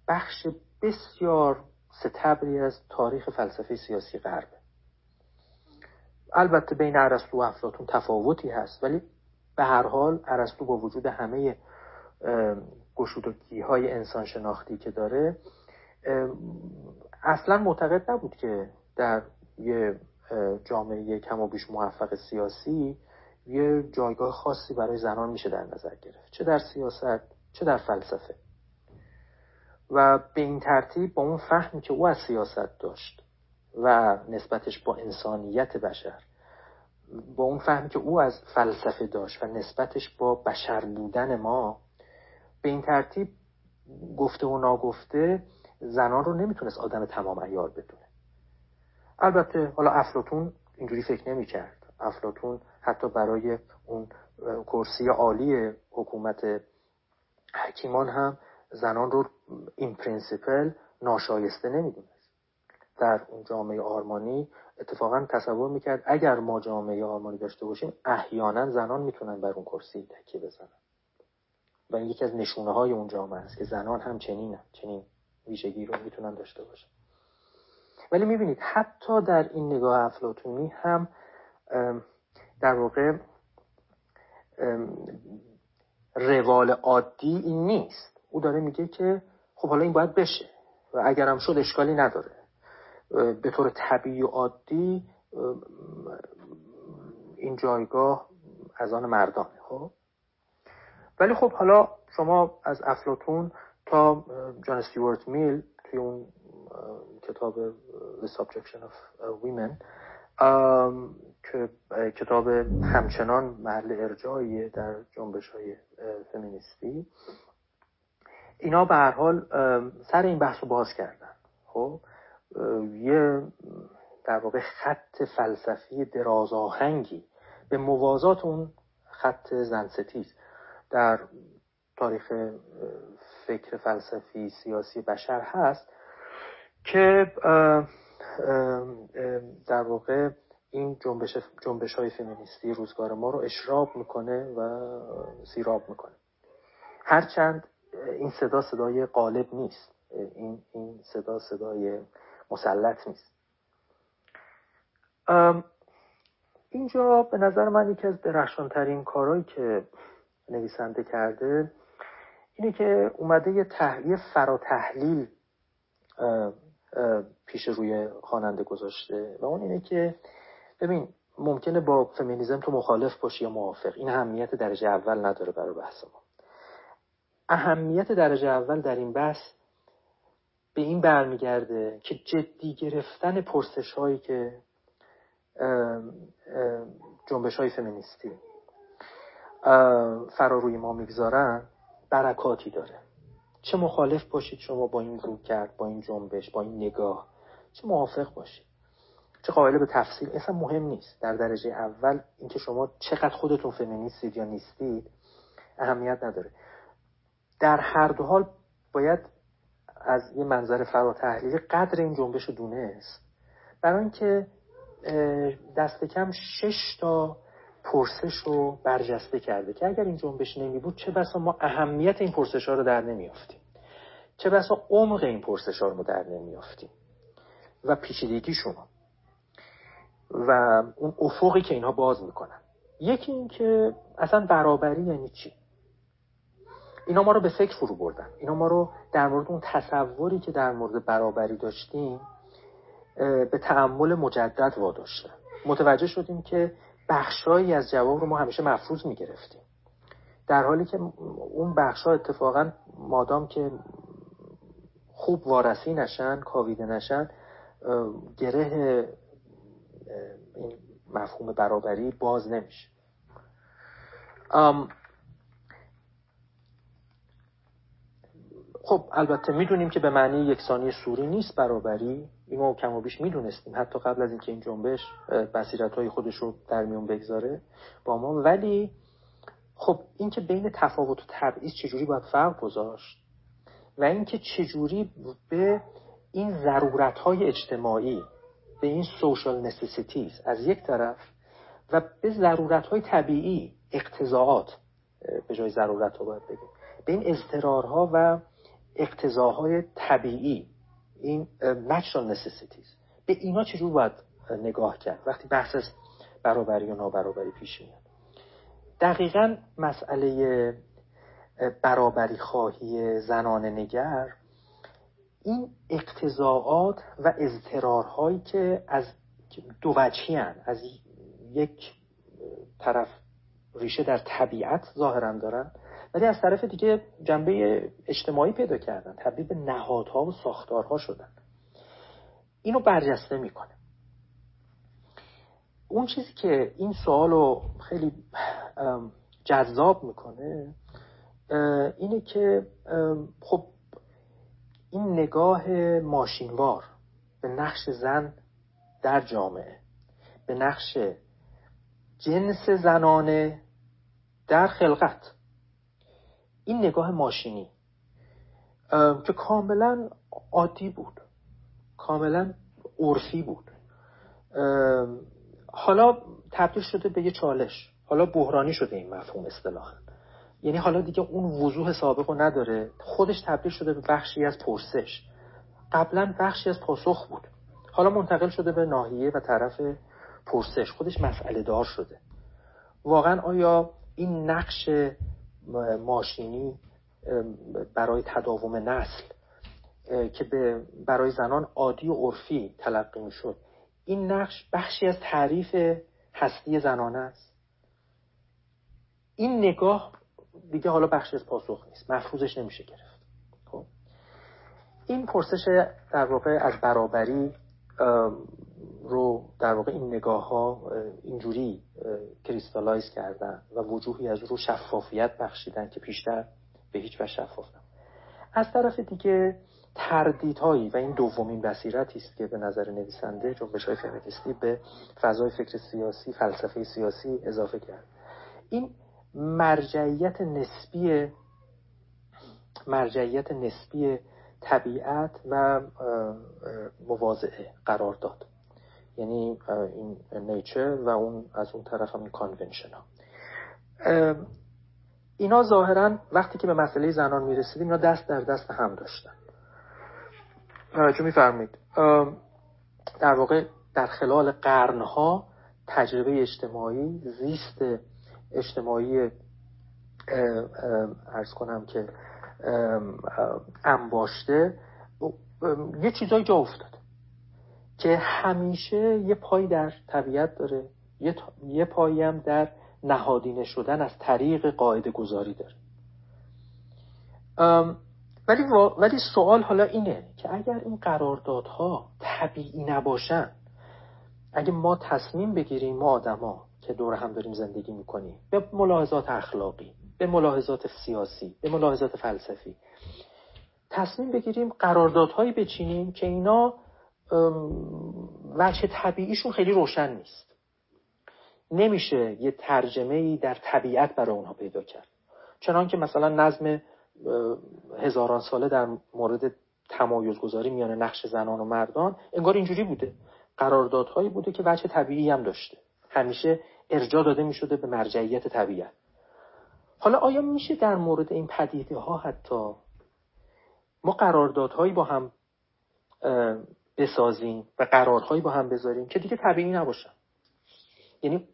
بخش بسیار ستبری از تاریخ فلسفه سیاسی غربه. البته بین ارسطو و افلاطون تفاوتی هست ولی به هر حال ارسطو با وجود همه گشودگی های انسان شناختی که داره اصلا معتقد نبود که در یه جامعه کم و بیش موفق سیاسی یه جایگاه خاصی برای زنان میشه در نظر گرفت چه در سیاست چه در فلسفه. و به این ترتیب با اون فهمی که او از سیاست داشت و نسبتش با انسانیت بشر با اون فهمی که او از فلسفه داشت و نسبتش با بشر بودن ما به این ترتیب گفته و ناگفته زنان رو نمی‌تونست آدم تمام ایار بدونه. البته حالا افلاتون اینجوری فکر نمی‌کرد. افلاتون حتی برای اون کرسی عالی حکومت حکیمان هم زنان رو این principle ناشایسته نمی‌دونست. در اون جامعه آرمانی اتفاقا تصور می‌کرد اگر ما جامعه آرمانی داشته باشیم احیانا زنان می‌تونن بر اون کرسی تکیه بزنن. و این یکی از نشونه های اون جامعه است که زنان هم چنین چنین ویژگی رو می‌تونن داشته باشن. ولی می‌بینید حتی در این نگاه افلاطونی هم در واقع روال عادی این نیست. او داره میگه که خب حالا این باید بشه و اگرم شد اشکالی نداره. به طور طبیعی و عادی این جایگاه از آن مردانه خب؟ ولی خب حالا شما از افلاتون تا جان استیوارت میل توی اون کتاب The Subjection of Women که کتاب همچنان محل ارجاعیه در جنبش های فمینیستی اینا به هر حال سر این بحث رو باز کردن. خب یه در واقع خط فلسفی دراز آهنگی به موازات اون خط زنستیز. در تاریخ فکر فلسفی سیاسی بشر هست که در واقع این جنبش, جنبش های فمینیستی روزگار ما رو اشراب می‌کنه و سیراب می‌کنه. هرچند این صدا صدای قالب نیست. این, این صدا صدای مسلط نیست. اینجا به نظر من یکی از درخشانترین کارهایی که نویسنده کرده اینه که اومده یه تحلیل فراتحلیل پیش روی خواننده گذاشته و اون اینه که ببین ممکنه با فمینیزم تو مخالف باشی یا موافق. این اهمیت درجه اول نداره برای بحث ما. اهمیت درجه اول در این بحث به این برمیگرده که جدی گرفتن پرسش هایی که جنبش های فمینیستی. فراروی ما می‌گذارن برکاتی داره. چه مخالف باشید شما با این رو کرد با این جنبش با این نگاه. چه موافق باشید. چه قابل به تفصیل. اصلا مهم نیست. در درجه اول اینکه شما چقدر خودتون فمینیستید یا نیستید اهمیت نداره. در هر دو حال باید از یه منظر فراتحلیلی قدر این جنبش رو دونست. برای اینکه دست کم شش تا پرسش رو برجسته کرده که اگر این جنبش نمی بود چه بسا ما اهمیت این پرسش ها رو در نمیافتیم؟ چه بسا عمق این پرسش ها رو در نمیافتیم؟ و پیچیدگیشون و اون افقی که اینها باز می‌کنن. یکی این که اصلا برابری یعنی چی؟ اینا ما رو به فکر فرو بردن. اینا ما رو در مورد اون تصوری که در مورد برابری داشتیم به تعمل مجدد واداشتن. متوجه شدیم که بخشهایی از جواب رو ما همیشه مفروض می‌گرفتیم. در حالی که اون بخشها اتفاقا مادام که خوب وارسی نشن کاویده نشن گره این مفهوم برابری باز نمیشه. خب البته می‌دونیم که به معنی یکسانی صوری نیست برابری. اینو کم و بیش می‌دونستیم. حتی قبل از اینکه این جنبش بصیرت های خودش رو در میون بگذاره با ما. ولی خب اینکه بین تفاوت و تبعیض چجوری باید فرق گذاشت و اینکه چجوری به این ضرورت های اجتماعی به این social necessities از یک طرف و به ضرورت های طبیعی اقتضائات به جای ضرورت ها باید بگیم به این اضطرارها و اقتضاهای طبیعی این natural necessities. به اینا چجور باید نگاه کرد وقتی بحث از برابری و نابرابری پیش میاد؟ دقیقا مسئله برابری خواهی زنان نگر این اقتضاعات و اضطرارهایی که از دو وجهی از یک طرف ریشه در طبیعت ظاهرا دارن ولی از طرف دیگه جنبه اجتماعی پیدا کردن تبدیل به نهادها و ساختارها شدن. اینو برجسته می‌کنه. اون چیزی که این سوال رو خیلی جذاب می‌کنه اینه که خب این نگاه ماشینوار به نقش زن در جامعه به نقش جنس زنانه در خلقت. این نگاه ماشینی. که کاملا عادی بود. کاملا عرفی بود. حالا تبدیل شده به یه چالش. حالا بحرانی شده این مفهوم اصطلاحا. یعنی حالا دیگه اون وضوح سابق رو نداره. خودش تبدیل شده به بخشی از پرسش. قبلا بخشی از پاسخ بود. حالا منتقل شده به ناحیه و طرف پرسش. خودش مسئله دار شده. واقعا آیا این نقش ماشینی برای تداوم نسل که به برای زنان عادی و عرفی تلقی می‌شد. این نقش بخشی از تعریف هستی زنانه است. این نگاه دیگه حالا بخشی از پاسخ نیست. مفروضش نمیشه گرفت. خب. این پرسش در واقع از برابری رو در واقع این نگاه ها اینجوری کریستالایز کردن و وجوهی از رو شفافیت بخشیدن که پیشتر به هیچ وجه شفاف از طرف دیگه تردیدهایی و این دومین بصیرتی است که به نظر نویسنده جنبش های فمینیستی به فضای فکر سیاسی فلسفه سیاسی اضافه کرد. این مرجعیت نسبی مرجعیت نسبی طبیعت و مواضعه قرار داد. یعنی این نیچر و اون از اون طرف هم کانونشن ها. اینا ظاهرا وقتی که به مسئله زنان می‌رسیدیم اینا دست در دست هم داشتن. توجه میفرمایید. در واقع در خلال قرنها تجربه اجتماعی زیست اجتماعی ارز کنم که انباشته یه چیزایی جا افتاد که همیشه یه پای در طبیعت داره. یه, یه پایی هم در نهادینه شدن از طریق قاعده گذاری داره. ولی, ولی سوال حالا اینه که اگر این قراردادها طبیعی نباشن اگه ما تصمیم بگیریم ما آدما که دور هم داریم زندگی می‌کنیم به ملاحظات اخلاقی به ملاحظات سیاسی به ملاحظات فلسفی تصمیم بگیریم قراردادهایی بچینیم که اینا وجه طبیعیشون خیلی روشن نیست. نمیشه یه ترجمه ای در طبیعت برای اونها پیدا کرد. چنان که مثلا نظم هزاران ساله در مورد تمایز گذاری میان نقش زنان و مردان انگار اینجوری بوده. قراردادهایی بوده که وجه طبیعی هم داشته. همیشه ارجا داده می شده به مرجعیت طبیعت. حالا آیا میشه در مورد این پدیده ها حتی ما قراردادهایی با هم بسازیم و قرارهایی با هم بذاریم که دیگه طبیعی نباشن. یعنی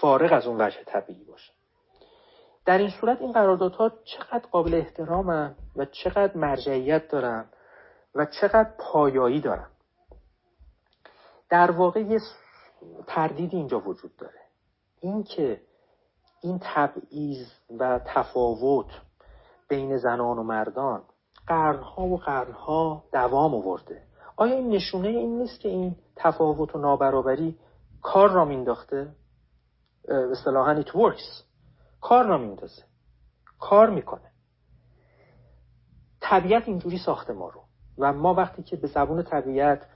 فارغ از اون وجه طبیعی باشه در این صورت این قراردادها چقدر قابل احترامن و چقدر مرجعیت دارن و چقدر پایایی دارن. در واقع یه تردیدی اینجا وجود داره. اینکه این تبعیض و تفاوت بین زنان و مردان قرنها و قرنها دوام آورده. آیا این نشونه این نیست که این تفاوت و نابرابری کار را مینداخته اصطلاحا it works. کار را میندازه کار می‌کنه. طبیعت اینجوری ساخته ما رو. و ما وقتی که به زبون طبیعت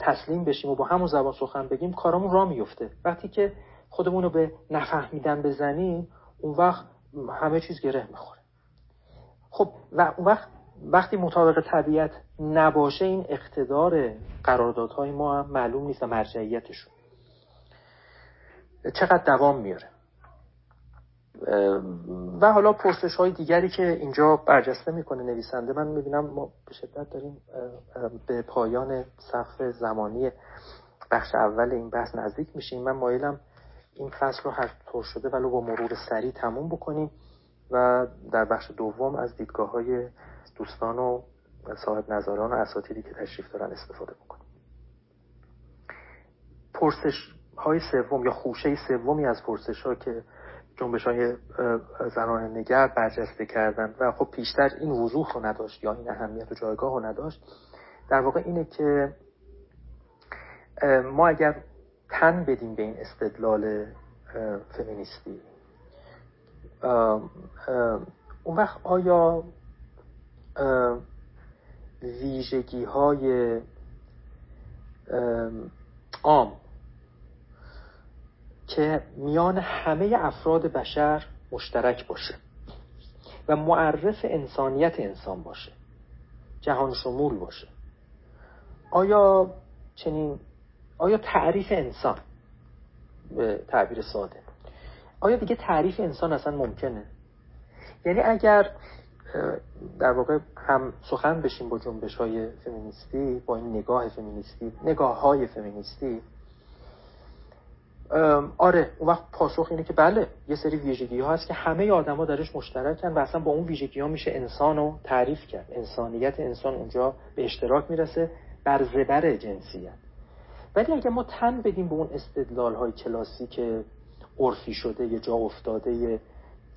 تسلیم بشیم و با همون زبان سخن بگیم کارامون را میفته وقتی که خودمون رو به نفهمیدن بزنیم اون وقت همه چیز گره می‌خوره. خب و اون وقت وقتی مطابق طبیعت نباشه این اقتدار قراردادهای ما هم معلوم نیست و مرجعیتشون. چقدر دوام میاره؟ و حالا پرسش های دیگری که اینجا برجسته می‌کنه نویسنده من می‌بینم ما به شدت داریم به پایان سقف زمانی بخش اول این بحث نزدیک میشیم. من مایلم این فصل رو هر طور شده ولو با مرور سریع تموم بکنیم و در بخش دوم از دیدگاه های دوستان و صاحب نظران و اساتیدی که تشریف دارن استفاده بکنیم. پرسش های سوم یا خوشه سومی از پرسش ها که جنبش های زنان نگر برجسته کردن و خب پیشتر این وضوح رو نداشت یا این اهمیت و جایگاه رو نداشت در واقع اینه که ما اگر تن بدیم به این استدلال فمینیستی اون وقت آیا ویژگی های عام که میان همه افراد بشر مشترک باشه و معرف انسانیت انسان باشه جهان شمول باشه. آیا چنین آیا تعریف انسان به تعبیر ساده آیا دیگه تعریف انسان اصلا ممکنه؟ یعنی اگر در واقع هم سخن بشیم با جنبش های فمینیستی با این نگاه فمینیستی نگاه های فمینیستی آره اون وقت پاسخ اینه که بله یه سری ویژگی ها هست که همه آدما درش مشترکن و اصلا با اون ویژگی ها میشه انسان رو تعریف کرد. انسانیت انسان اونجا به اشتراک می‌رسه بر زبر جنسیت. ولی اگه ما تن بدیم به اون استدلال های که عرفی شده یه جا افتاده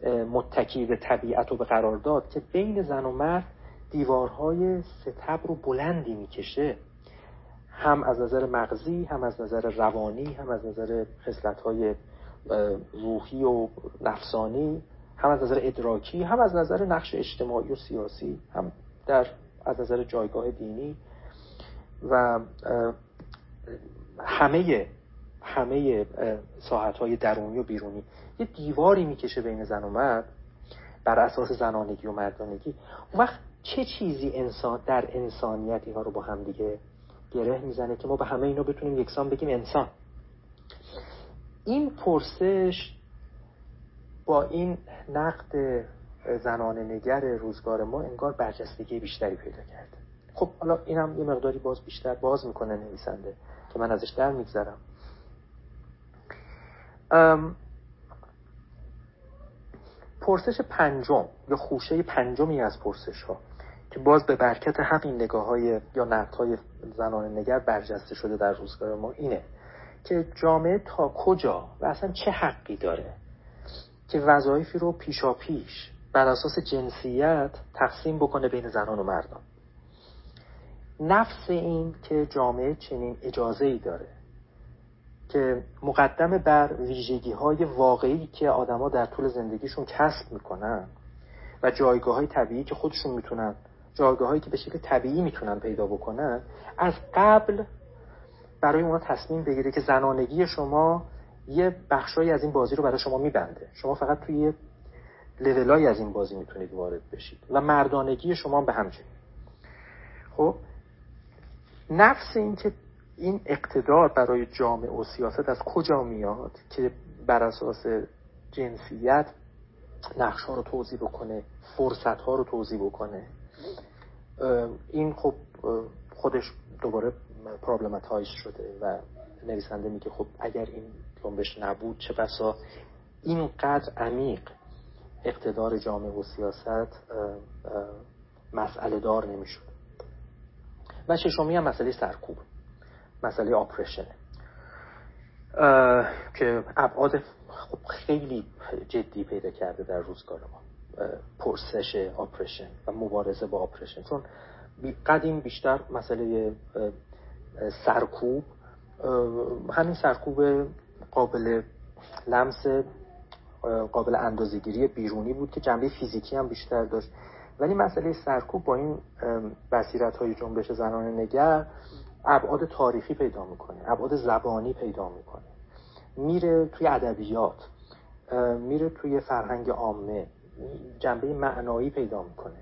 متکی به طبیعت و به قرار داد که بین زن و مرد دیوارهای ستبر رو بلندی می‌کشه. هم از نظر مغزی هم از نظر روانی هم از نظر های روحی و نفسانی هم از نظر ادراکی هم از نظر نقش اجتماعی و سیاسی هم در از نظر جایگاه دینی و همه همه ساحت های درونی و بیرونی. یه دیواری می‌کشه بین زن و مرد بر اساس زنانگی و مردانگی. اون وقت چه چیزی انسان در انسانیت اینها رو با هم دیگه گره می‌زنه که ما به همه اینا بتونیم یکسان بگیم انسان؟ این پرسش با این نقد زنان نگر روزگار ما انگار برجستگی بیشتری پیدا کرده. خب حالا اینم یه مقداری باز بیشتر باز می‌کنه نویسنده که من ازش در میگذرم. پرسش پنجم یا خوشه پنجمی از پرسش ها که باز به برکت همین نگاه های یا نقد های زنان نگر برجسته شده در روزگار ما اینه که جامعه تا کجا و اصلا چه حقی داره که وظایفی رو پیشا پیش بر اساس جنسیت تقسیم بکنه بین زنان و مردان؟ نفس این که جامعه چنین اجازه ای داره که مقدم بر ویژگی های واقعی که آدما در طول زندگیشون کسب می‌کنن و جایگاه های طبیعی که خودشون می‌تونن جایگاه هایی که به شکل طبیعی می‌تونن پیدا بکنن از قبل برای اونا تصمیم بگیره که زنانگی شما یه بخشایی از این بازی رو برای شما میبنده. شما فقط توی لولایی از این بازی می‌تونید وارد بشید و مردانگی شما به همچنین. خب نفس این که این اقتدار برای جامعه و سیاست از کجا میاد که بر اساس جنسیت نقش ها رو توضیح بکنه فرصت ها رو توزیع بکنه؟ این خب خودش دوباره problematize شده و نویسنده میگه خب اگر این جنبش نبود چه بسا؟ اینقدر عمیق اقتدار جامعه و سیاست مسئله دار نمی‌شد. و ششمی هم مسئله سرکوب. مسئله oppression که ابعاد خب خیلی جدی پیدا کرده در روزگار ما. پرسش آپریشن و مبارزه با آپریشن چون قدیم بیشتر مسئله سرکوب همین سرکوب قابل لمس قابل اندازگیری بیرونی بود که جنبه فیزیکی هم بیشتر داشت. ولی مسئله سرکوب با این بصیرت های جنبش زنان نگر ابعاد تاریخی پیدا می‌کنه ابعاد زبانی پیدا می‌کنه. میره توی ادبیات میره توی فرهنگ عامه جنبه معنایی پیدا می‌کنه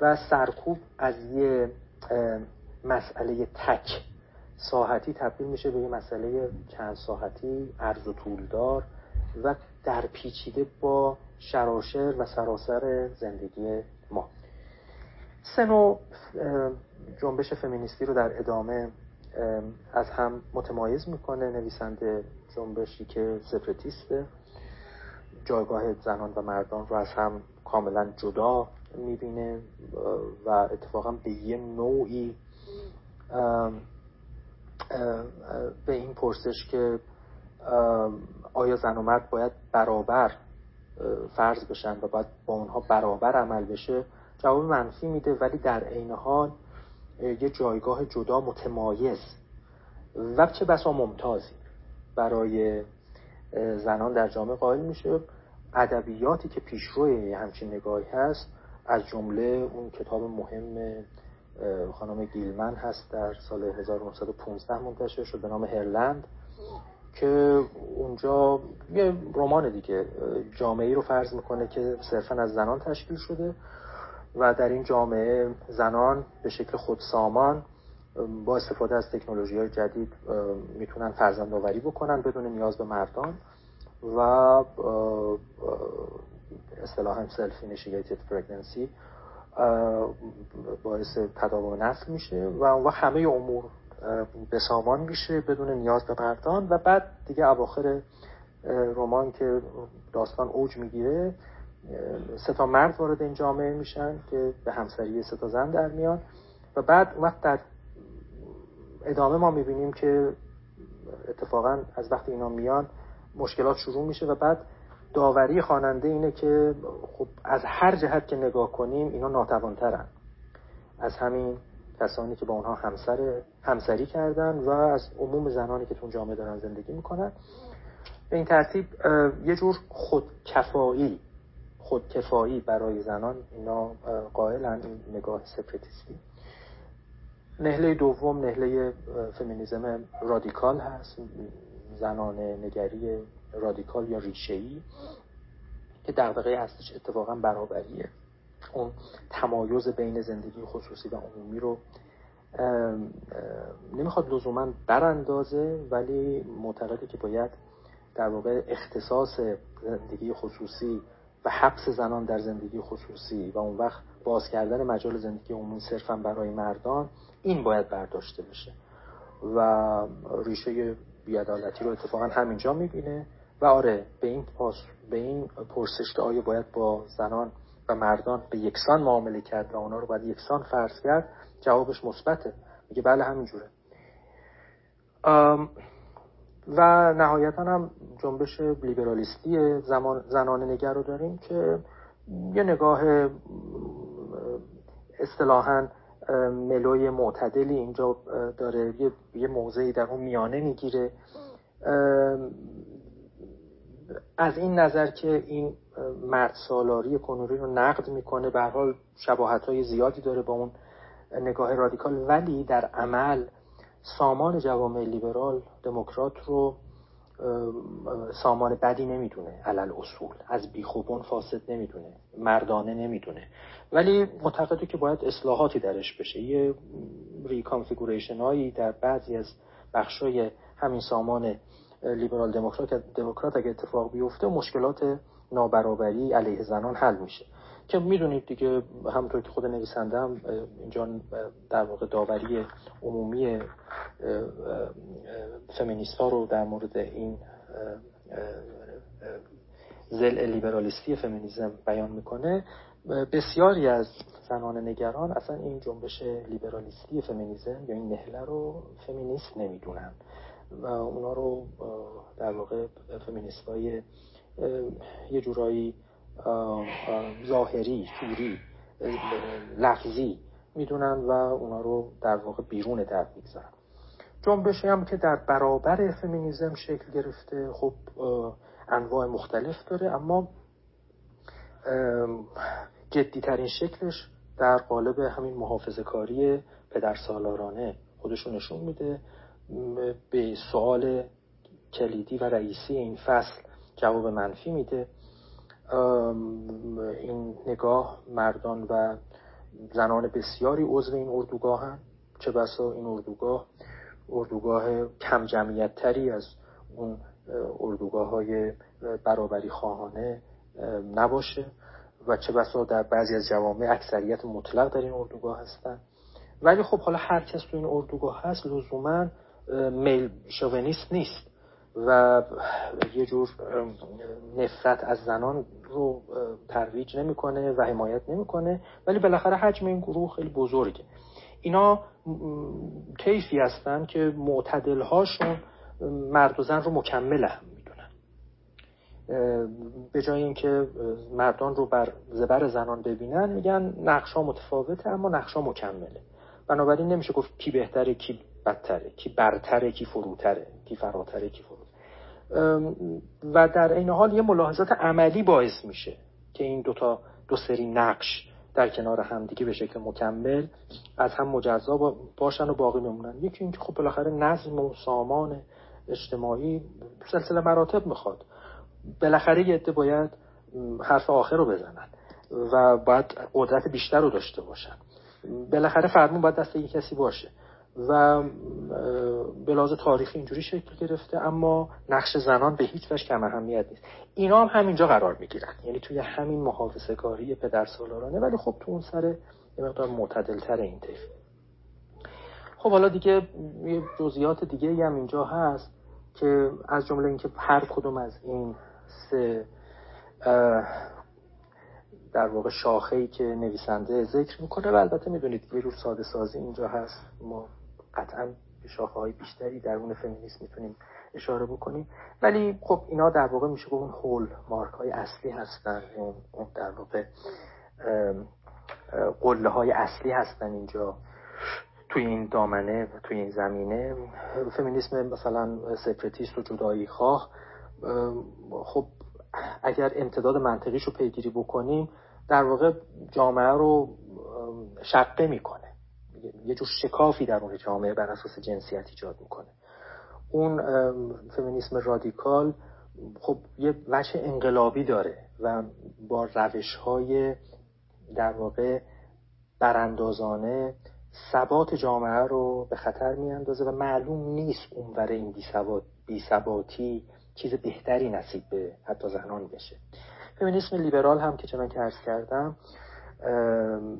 و سرکوب از یه مسئله تک ساحتی تبدیل میشه به یه مسئله چند ساحتی عرض و طولدار و در پیچیده با شراشر و سراسر زندگی ما. سه جنبش فمینیستی رو در ادامه از هم متمایز می‌کنه نویسنده جنبشی که سپرتیسته. جایگاه زنان و مردان رو از هم کاملا جدا می‌بینه و اتفاقا به یه نوعی به این پرسش که آیا زن و مرد باید برابر فرض بشن و باید با اونها برابر عمل بشه جواب منفی میده ولی در عین حال یه جایگاه جدا متمایز. و چه بسا ممتازی برای زنان در جامعه قائل میشه. ادبیاتی که پیشروی همچین نگاهی هست از جمله اون کتاب مهم خانم گیلمن هست در سال 1915 منتشر شد به نام هرلند که اونجا یه رمان دیگه جامعه رو فرض می‌کنه که صرفا از زنان تشکیل شده. و در این جامعه زنان به شکل خودسامان با استفاده از تکنولوژی های جدید می‌تونن فرزند آوری بکنن بدون نیاز به مردان و اصطلاحا self initiated pregnancy باعث تداوم نسل میشه و اون همه امور به سامان میشه بدون نیاز به مردان و بعد دیگه اواخر رمان که داستان اوج می‌گیره سه تا مرد وارد این جامعه میشن که به همسری سه تا زن در میان. و بعد وقت در ادامه ما می‌بینیم که اتفاقا از وقتی اینا میان مشکلات شروع میشه و بعد داوری خواننده اینه که خب از هر جهت که نگاه کنیم اینا ناتوانترن. از همین کسانی که با اونها همسر همسری کردن و از عموم زنانی که تو جامعه دارن زندگی می‌کنن. به این ترتیب یه جور خودکفایی خودکفایی برای زنان اینا قائلن این نگاه separatistی نحله دوم نحله فمینیزم رادیکال هست زنانه نگری رادیکال یا ریشه‌ای که دغدغه هستش اتفاقا برابریه. اون تمایز بین زندگی خصوصی و عمومی رو نمی‌خواد لزوما براندازه ولی معتقده که باید در واقع اختصاص زندگی خصوصی حبس زنان در زندگی خصوصی و اون وقت باز کردن مجال زندگی عمومی صرفا برای مردان این باید برداشته بشه. و ریشه بیعدالتی رو اتفاقا همینجا می‌بینه. و آره به این پاس به این پرسش که آیا باید با زنان و مردان به یکسان معامله کرد و اونا رو باید یکسان فرض کرد جوابش مثبته. میگه بله همینجوره. و نهایتا هم جنبش لیبرالیستی زمان زنان نگر رو داریم که یه نگاه اصطلاحا ملوی معتدلی اینجا داره یه, یه موضعی در اون میانه می‌گیره. از این نظر که این مرد سالاری کنوری رو نقد می‌کنه به حال شباهت های زیادی داره با اون نگاه رادیکال. ولی در عمل سامان جوامع لیبرال دموکرات رو سامان بدی نمی‌دونه علی الاصول. از بیخ و بن فاسد نمی‌دونه مردانه نمی‌دونه. ولی معتقده که باید اصلاحاتی درش بشه. یه reconfiguration هایی در بعضی از بخشای همین سامان لیبرال دموکرات دموکرات اگه اتفاق بیفته مشکلات نابرابری علیه زنان حل میشه. که می‌دونید دیگه همونطور که خود نویسنده هم اینجا در واقع داوری عمومی فمینیست ها رو در مورد این زل لیبرالیستی فمینیزم بیان می‌کنه. بسیاری از زنان نگران اصلا این جنبش لیبرالیستی فمینیزم یا این نهله رو فمینیست نمی‌دونن. و اونا رو در واقع فمینیست های یه جورایی ظاهری توری لفظی می‌دونن و اونا رو در واقع بیرون در می‌گذارن. جنبشی هم که در برابر فمینیزم شکل گرفته خب انواع مختلف داره اما جدیترین شکلش در قالب همین محافظه کاری پدر سالارانه خودشون نشون میده. به سوال کلیدی و رئیسی این فصل جواب منفی میده. این نگاه مردان و زنان بسیاری عضو این اردوگاه هم چه بسا این اردوگاه اردوگاه کم جمعیت تری از اون اردوگاه های برابری خواهانه نباشه و چه بسا در بعضی از جوامع اکثریت مطلق در این اردوگاه هستن ولی خب حالا هر کس تو این اردوگاه هست لزوما میل شوونیست نیست. و یه جور نفرت از زنان رو ترویج نمی‌کنه و حمایت نمی‌کنه ولی بالاخره حجم این گروه خیلی بزرگه. اینا طیفی هستن که معتدل هاشون مرد و زن رو مکمل هم می‌دونن. به جای اینکه مردان رو بر زبر زنان ببینن میگن نقشا متفاوته اما نقشا مکمله. بنابراین نمیشه گفت کی بهتره کی بدتره کی برتره کی فروتره کی فراتره کی فرو و در این حال یه ملاحظات عملی باعث میشه که این دوتا دو سری نقش در کنار هم دیگه به شکل مکمل از هم مجزا باشن و باقی بمونن. یکی اینکه خب بالاخره نظم و سامان اجتماعی سلسله مراتب می‌خواد. بالاخره یه عده باید حرف آخر رو بزنن و باید قدرت بیشتر رو داشته باشن. بالاخره فرمون باید دست یک کسی باشه. و به لحاظ تاریخی اینجوری شکل گرفته اما نقش زنان به هیچ وجه کم اهمیت نیست. اینا هم همینجا قرار می‌گیرن. یعنی توی همین محافظه کاری پدر سالارانه ولی خب تو اون سر یه مقدار معتدل تر این طیف. خب حالا دیگه یه جزئیات دیگه هم اینجا هست که از جمله اینکه هر کدوم از این سه در واقع شاخه‌ای که نویسنده ذکر می‌کنه و البته می‌دونید یه جور ساده سازی اینجا هست. ما قطعا به شاخه های بیشتری درون فمینیسم می‌تونیم اشاره بکنیم. ولی خب اینا در واقع میشه اون هول مارک های اصلی هستن اون در واقع قله های اصلی هستن اینجا توی این دامنه توی این زمینه. فمینیسم مثلا separatist و جدایی خواه خب اگر امتداد منطقیش رو پیگیری بکنیم در واقع جامعه رو شقه می‌کنه یه جور شکافی در اون جامعه بر اساس جنسیت ایجاد می‌کنه. اون فمینیسم رادیکال خب یه وجه انقلابی داره و با روش های در واقع براندازانه ثبات جامعه رو به خطر میاندازه و معلوم نیست اونور این بیثباتی چیز بهتری نصیب به حتی زنان بشه. فمینیسم لیبرال هم که چنان که عرض کردم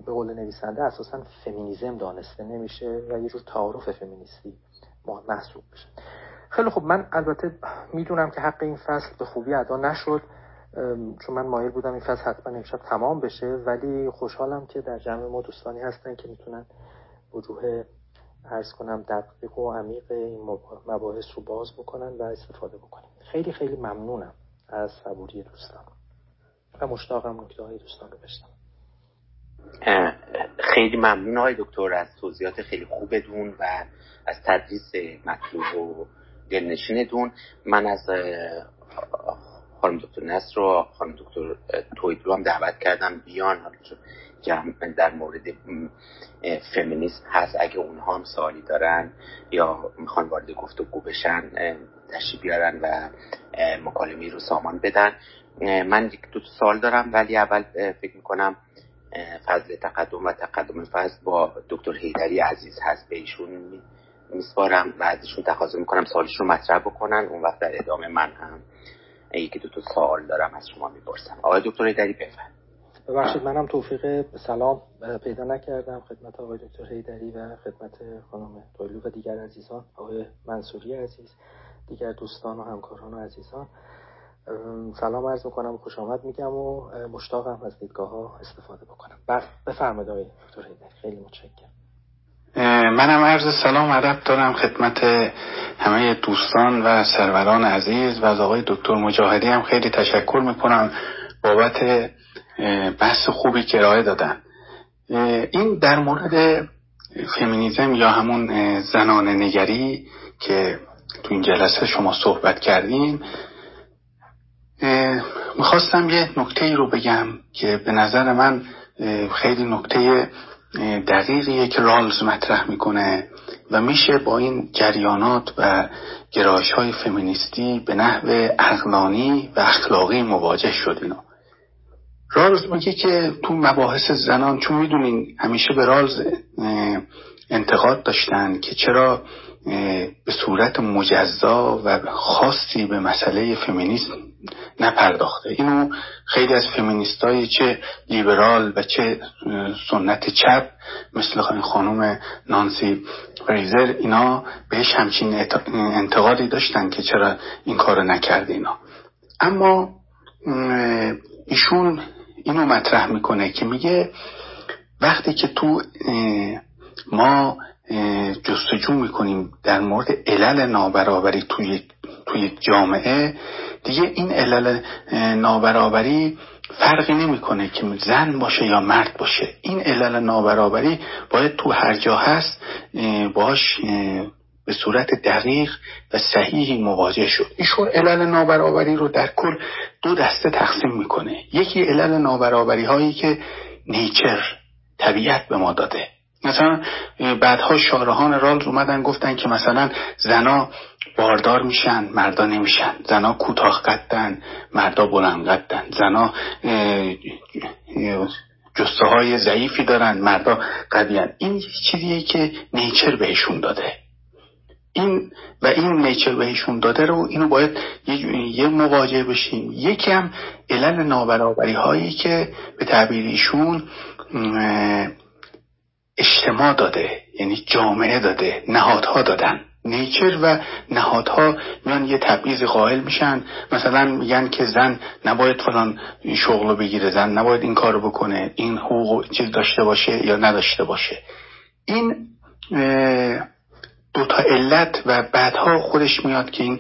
به قول نویسنده اساسا فمینیزم دانسته نمیشه و یه جور تعارف فمینیستی محسوب بشه خیلی خب من البته می‌دونم که حق این فصل به خوبی ادا نشد چون من مایل بودم این فصل حتما امشب تمام بشه ولی خوشحالم که در جمع ما دوستانی هستن که می‌تونن وجوه ارز کنم دقیق و عمیق این مباحث رو باز بکنن و استفاده بکنیم خیلی خیلی ممنونم از صبوری دوستان و مشتاقم نکته های دوستان رو بشنم خیلی ممنون های دکتر از توضیحات خیلی خوبتون و از تدریس مطلوب و دلنشین دون من از خانم دکتر نصر و خانم دکتر توید رو هم دعوت کردم بیان. جمع در مورد فمینیسم هست اگه اونها هم سوالی دارن یا می‌خوان وارد گفتگو بشن تشریف بیارن و مکالمه رو سامان بدن. من یک دو سال دارم ولی اول فکر می‌کنم فضل تقدم و تقدم فضل با دکتر هیدری عزیز هست به ایشون. میسپارم و ازشون تقاضا می‌کنم سالش رو مطرح بکنن. اون وقت در ادامه من هم یکی دو تا سوال دارم از شما می‌پرسم. آقای دکتر هیدری بفرم ببخشید منم توفیق سلام پیدا نکردم. خدمت آقای دکتر هیدری و خدمت خانم تویلو و دیگر عزیزان آقای منصوری عزیز دیگر دوستان و همکاران و عزیزان. سلام عرض می‌کنم و خوش آمد میگم و مشتاقم از دیدگاه ها استفاده بکنم. بفرمایید آقای دکتر خیلی متشکرم. منم عرض سلام ادب دارم خدمت همه دوستان و سروران عزیز و از آقای دکتر مجاهدی هم خیلی تشکر می‌کنم بابت بحث خوبی که ارائه دادن. این در مورد فمینیزم یا همون زنان نگری که تو این جلسه شما صحبت کردیم می‌خواستم یه نکته ای رو بگم که به نظر من خیلی نکته دقیقیه که رالز مطرح می‌کنه و میشه با این جریانات و گرایش های فمینیستی به نحو اقلانی و اخلاقی مواجه شد اینا. رالز میگه که تو مباحث زنان چون می‌دونین همیشه به رالز انتقاد داشتن که چرا به صورت مجزا و خاصی به مسئله فمینیسم نپرداخته. اینو خیلی از فمینیستای چه لیبرال و چه سنت چپ مثل خانم نانسی فریزر اینا بهش همچین انتقادی داشتن که چرا این کارو نکرده اینا. اما ایشون اینو مطرح می‌کنه که میگه وقتی که تو ما جستجو می‌کنیم در مورد علل نابرابری توی توی جامعه. دیگه این علل نابرابری فرقی نمی‌کنه که زن باشه یا مرد باشه. این علل نابرابری باید تو هر جا هست باش به صورت دقیق و صحیحی مواجه شد ایشون علل نابرابری رو در کل دو دسته تقسیم می‌کنه. یکی علل نابرابری هایی که نیچر طبیعت به ما داده. مثلا بعدها شارهان رالز اومدن گفتن که مثلا زنا باردار میشن مردا نمیشن. زنا کوتاه قدن مردا بلند قدن. زنا جسته های ضعیفی دارن مردا قویان این چیزیه که نیچر بهشون داده. این و این نیچر بهشون داده رو اینو باید یه, مواجه بشیم. یکی هم علل نابرابری هایی که به تعبیر ایشون اجتماع داده یعنی جامعه داده نهادها دادن. نیچر و نهادها میان یه تبعیض قائل میشن. مثلا میگن که زن نباید فلان شغل بگیره زن نباید این کارو بکنه این حقوق چیز داشته باشه یا نداشته باشه. این دوتا علت و بعدها خودش میاد که این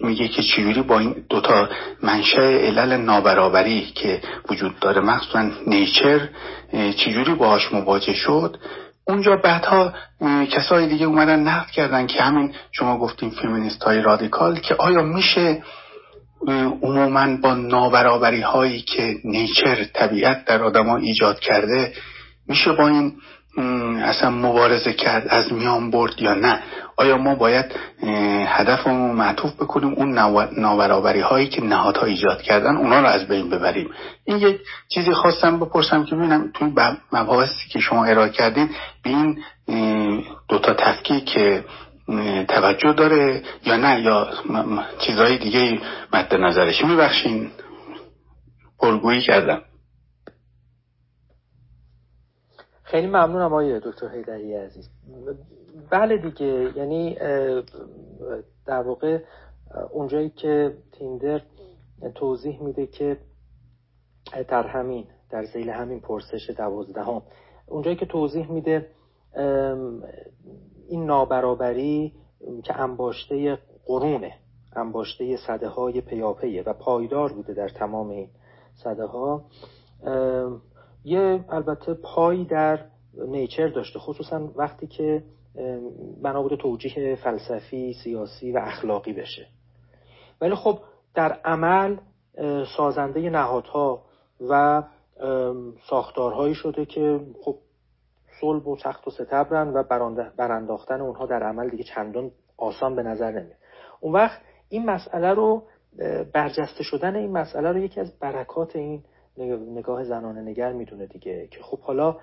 میگه که چجوری با این دوتا منشأ علل نابرابری که وجود داره مخصوصا نیچر چجوری باهاش مواجه شد. اونجا بعدها کسای دیگه اومدن نقد کردن که همین شما گفتیم فیمینیست های رادیکال که آیا میشه عموما با نابرابری هایی که نیچر طبیعت در آدما ایجاد کرده میشه با این اصلا مبارزه کرد از میان برد یا نه. آیا ما باید هدفمون معطوف بکنیم؟ اون نابرابری هایی که نهادها ایجاد کردن اونا رو از بین ببریم. این یک چیزی خواستم بپرسم که ببینم توی مباحثی که شما ارائه کردین به این دوتا تفکیک که توجه داره یا نه یا چیزهای دیگه مد نظرش. میبخشین. پرگویی کردم. خیلی ممنونم آقای دکتر حیدری عزیز. بله دیگه یعنی در واقع اونجایی که تیندر توضیح میده که در همین در زیل همین پرسش دوازدهم اونجایی که توضیح میده این نابرابری که انباشته قرونه انباشته صده های پیاپیه و پایدار بوده در تمام این صده ها یه البته پای در نیچر داشته خصوصا وقتی که بنا توجیه فلسفی سیاسی و اخلاقی بشه. ولی خب در عمل سازنده نهادها و ساختارهایی شده که خب صلب و تخت و ستبرن و برانداختن اونها در عمل دیگه چندان آسان به نظر نمیاد. اون وقت این مسئله رو برجسته شدن این مسئله رو یکی از برکات این نگاه زنانه نگر می‌دونه دیگه که خب حالا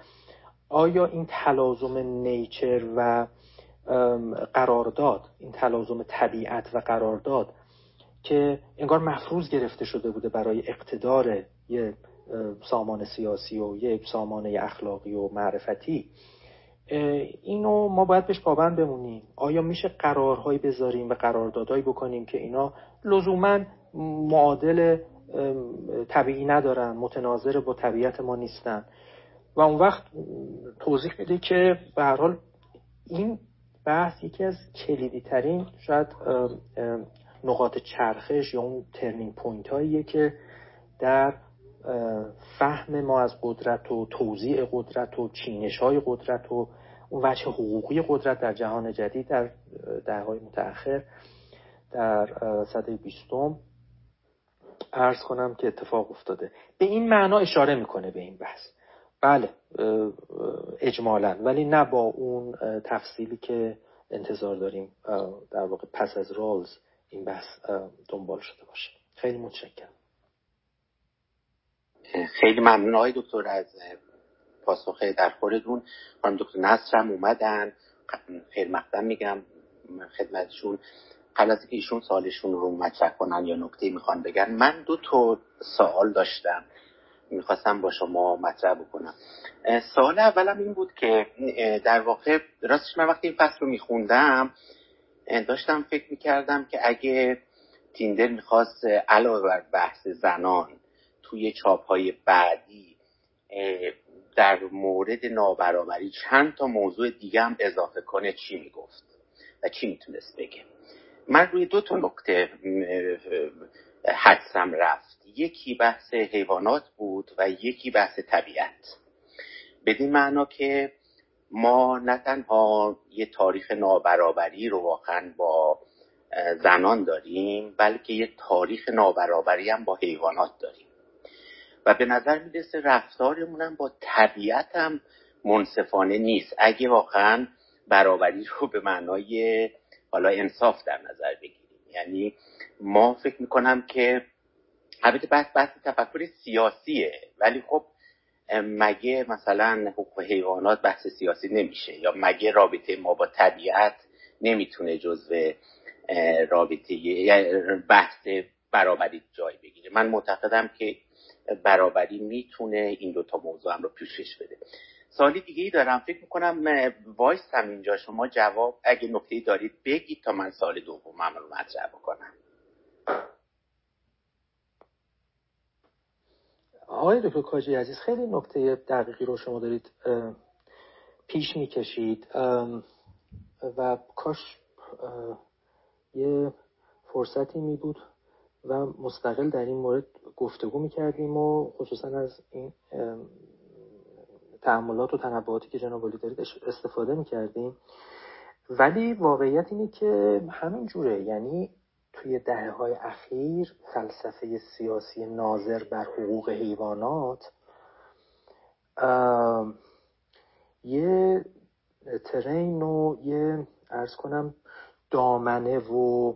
آیا این تلازم نیچر و قرارداد این تلازم طبیعت و قرارداد که انگار مفروض گرفته شده بوده برای اقتدار یه سامان سیاسی و یه سامان اخلاقی و معرفتی اینو ما باید بهش پابند بمونیم. آیا میشه قرارهایی بذاریم و قراردادهایی بکنیم که اینا لزوما معادل طبیعی ندارن متناظر با طبیعت ما نیستن. و اون وقت توضیح میده که به هر حال این بحث یکی از کلیدی ترین شاید نقاط چرخش یا اون turning point هاییه که در فهم ما از قدرت و توزیع قدرت و چینش های قدرت و اون وجه حقوقی قدرت در جهان جدید در دههای متأخر در صده بیستم ارز کنم که اتفاق افتاده. به این معنا اشاره می‌کنه به این بحث. بله اجمالا. ولی نه با اون تفصیلی که انتظار داریم در واقع پس از رالز این بحث دنبال شده باشه. خیلی متشکرم. خیلی ممنون آقای دکتر از پاسخ در خوردون خانم دکتر نصر هم اومدن. خیلی مقدم میگم. خدمتشون. قبل از ایشون سالشون رو مطرح کنن یا نکته می‌خوان بگن من دو تا سوال داشتم. می‌خواستم با شما مطرح بکنم. سوال اولم این بود که در واقع راستش من وقتی این فصل رو میخوندم داشتم فکر می‌کردم که اگه تیندر می‌خواست علاوه بر بحث زنان توی چاپ های بعدی در مورد نابرابری چند تا موضوع دیگه هم اضافه کنه چی می‌گفت و چی می‌تونست بگه؟ من روی دو تا نکته حدسم رفت. یکی بحث حیوانات بود و یکی بحث طبیعت. بدین معنا که ما نه تنها یه تاریخ نابرابری رو واقعا با زنان داریم بلکه یه تاریخ نابرابری هم با حیوانات داریم. و به نظر می‌رسه رفتارمون هم با طبیعت هم منصفانه نیست. اگه واقعا برابری رو به معنای حالا انصاف در نظر بگیریم. یعنی ما فکر می‌کنم که البته بحث بحث تفکر سیاسیه ولی خب مگه مثلا حقوق حیوانات بحث سیاسی نمیشه؟ یا مگه رابطه ما با طبیعت نمی‌تونه جزو رابطه بحث برابری جای بگیره؟ من معتقدم که برابری می‌تونه این دوتا موضوع هم رو پیشش بده. سوالی دیگه ای دارم. فکر می‌کنم وایستم اینجا. شما جواب اگه نکته دارید بگید تا من سال دومم رو مطرح بکنم. آقای دکتر کاجی عزیز خیلی نکته دقیقی رو شما دارید پیش می‌کشید. و کاش یه فرصتی می بود و مستقل در این مورد گفتگو می کردیم و خصوصا از این تعملات و تنبعاتی که جناب دارید استفاده می کردیم ولی واقعیت اینه که همین جوره یعنی توی دهه های اخیر فلسفه سیاسی ناظر بر حقوق حیوانات یه ترین و یه ارز کنم دامنه و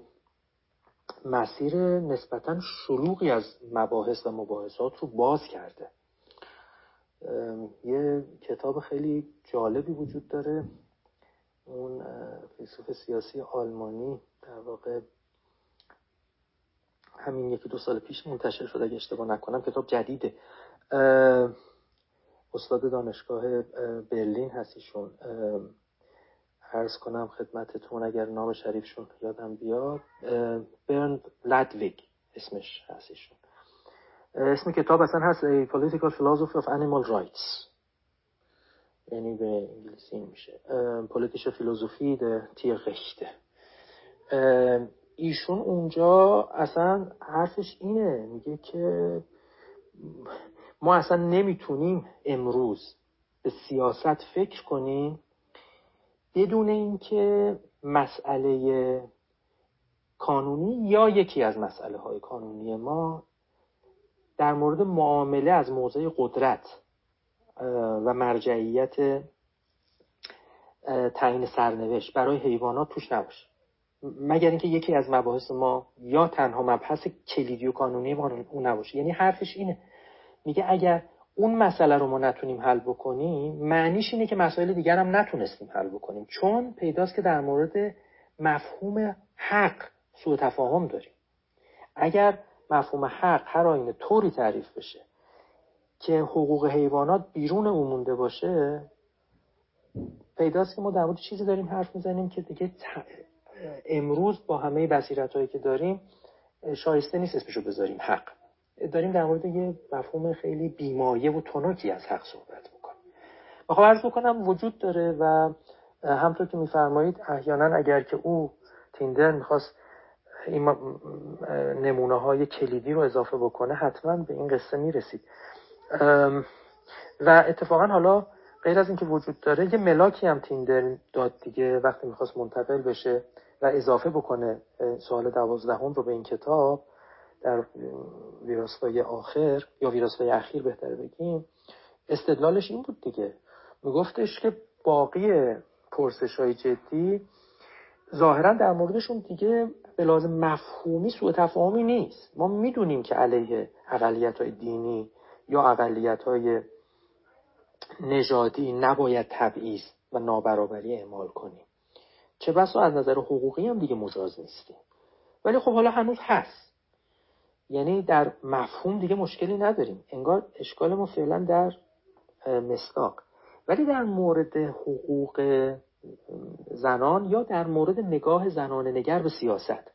مسیر نسبتا شلوغی از مباحث و مباحثات رو باز کرده. یه کتاب خیلی جالبی وجود داره. اون فیلسوف سیاسی آلمانی در واقع همین یکی دو سال پیش منتشر شده اگه اشتباه نکنم کتاب جدیده. استاد دانشگاه برلین هستیشون. ارز کنم خدمتتون اگر نام شریفشون یادم بیاد. برند لدویگ اسمش هستیشون. اسم کتاب اصلا هست A Political Philosophy of Animal Rights. یعنی به انگلیسی میشه. پولیتیش فیلوزوفی ده تیرخته ایشون اونجا اصلا حرفش اینه میگه که ما اصلا نمی‌تونیم امروز به سیاست فکر کنیم بدون اینکه مسئله کانونی یا یکی از مسئله های کانونی ما در مورد معامله از موضع قدرت و مرجعیت تعیین سرنوشت برای حیوانات توش نباشه. مگر اینکه یکی از مباحث ما یا تنها مبحث کلیدی و قانونی ما اون نباشه. یعنی حرفش اینه. میگه اگر اون مسئله رو ما نتونیم حل بکنیم معنیش اینه که مسائل دیگر هم نتونستیم حل بکنیم. چون پیداست که در مورد مفهوم حق سوء تفاهم داریم. اگر مفهوم حق هر آینه طوری تعریف بشه که حقوق حیوانات بیرون مونده باشه پیداست که ما در مورد چیزی داریم حرف می‌زنیم که دیگه امروز با همه بصیرت هایی که داریم شایسته نیست اسمشو بذاریم حق. داریم در مورد یه مفهوم خیلی بیمایه و تنکی از حق صحبت می‌کنیم. بخوام عرض بکنم وجود داره و همطور که میفرمایید احیانا اگر که او تیندر می‌خواست این نمونه های کلیدی رو اضافه بکنه حتما به این قصه می‌رسید. و اتفاقا حالا غیر از اینکه وجود داره یه ملاکی هم تیندر داد دیگه وقتی می‌خواست منتقل بشه و اضافه بکنه سوال دوازدهم رو به این کتاب در ویراستای آخر یا ویراستای اخیر بهتر بگیم. استدلالش این بود دیگه. میگفتش که باقی پرسش های جدی ظاهرا در موردشون دیگه به لازم مفهومی سوء تفاهمی نیست. ما می‌دونیم که علیه اقلیت های دینی یا اقلیت های نژادی نباید تبعیض و نابرابری اعمال کنیم. چه بسا از نظر حقوقی هم دیگه مجاز نیستیم. ولی خب حالا هنوز هست. یعنی در مفهوم دیگه مشکلی نداریم. انگار اشکال ما فعلا در مصداق. ولی در مورد حقوق زنان یا در مورد نگاه زنان نگر به سیاست.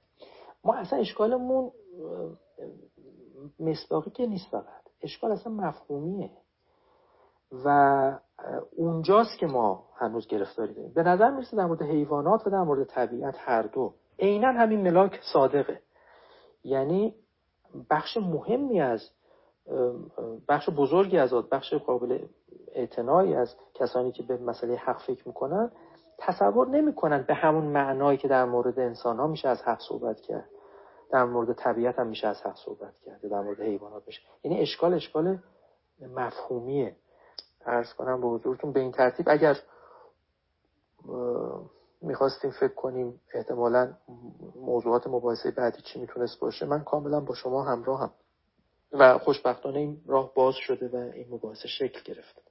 ما اصلا اشکالمون مصداقی که نیست فقط. اشکال اصلا مفهومیه. و اونجاست که ما هنوز گرفتاری داریم. به نظر می‌رسه در مورد حیوانات و در مورد طبیعت هر دو. عینا همین ملاک صادقه. یعنی بخش مهمی از بخش بزرگی از بخش قابل اعتنایی از کسانی که به مسئله حق فکر می‌کنن تصور نمی‌کنن به همون معنایی که در مورد انسان ها میشه از حق صحبت کرد. در مورد طبیعت هم میشه از حق صحبت کرد. در مورد حیوانات میشه. یعنی اشکال اشکال مفهومیه. ارز کنم به حضورتون به این ترتیب اگر می‌خواستیم فکر کنیم احتمالا موضوعات مباحثه بعدی چی می‌تونست باشه من کاملا با شما همراه هم و خوشبختانه این راه باز شده و این مباحثه شکل گرفته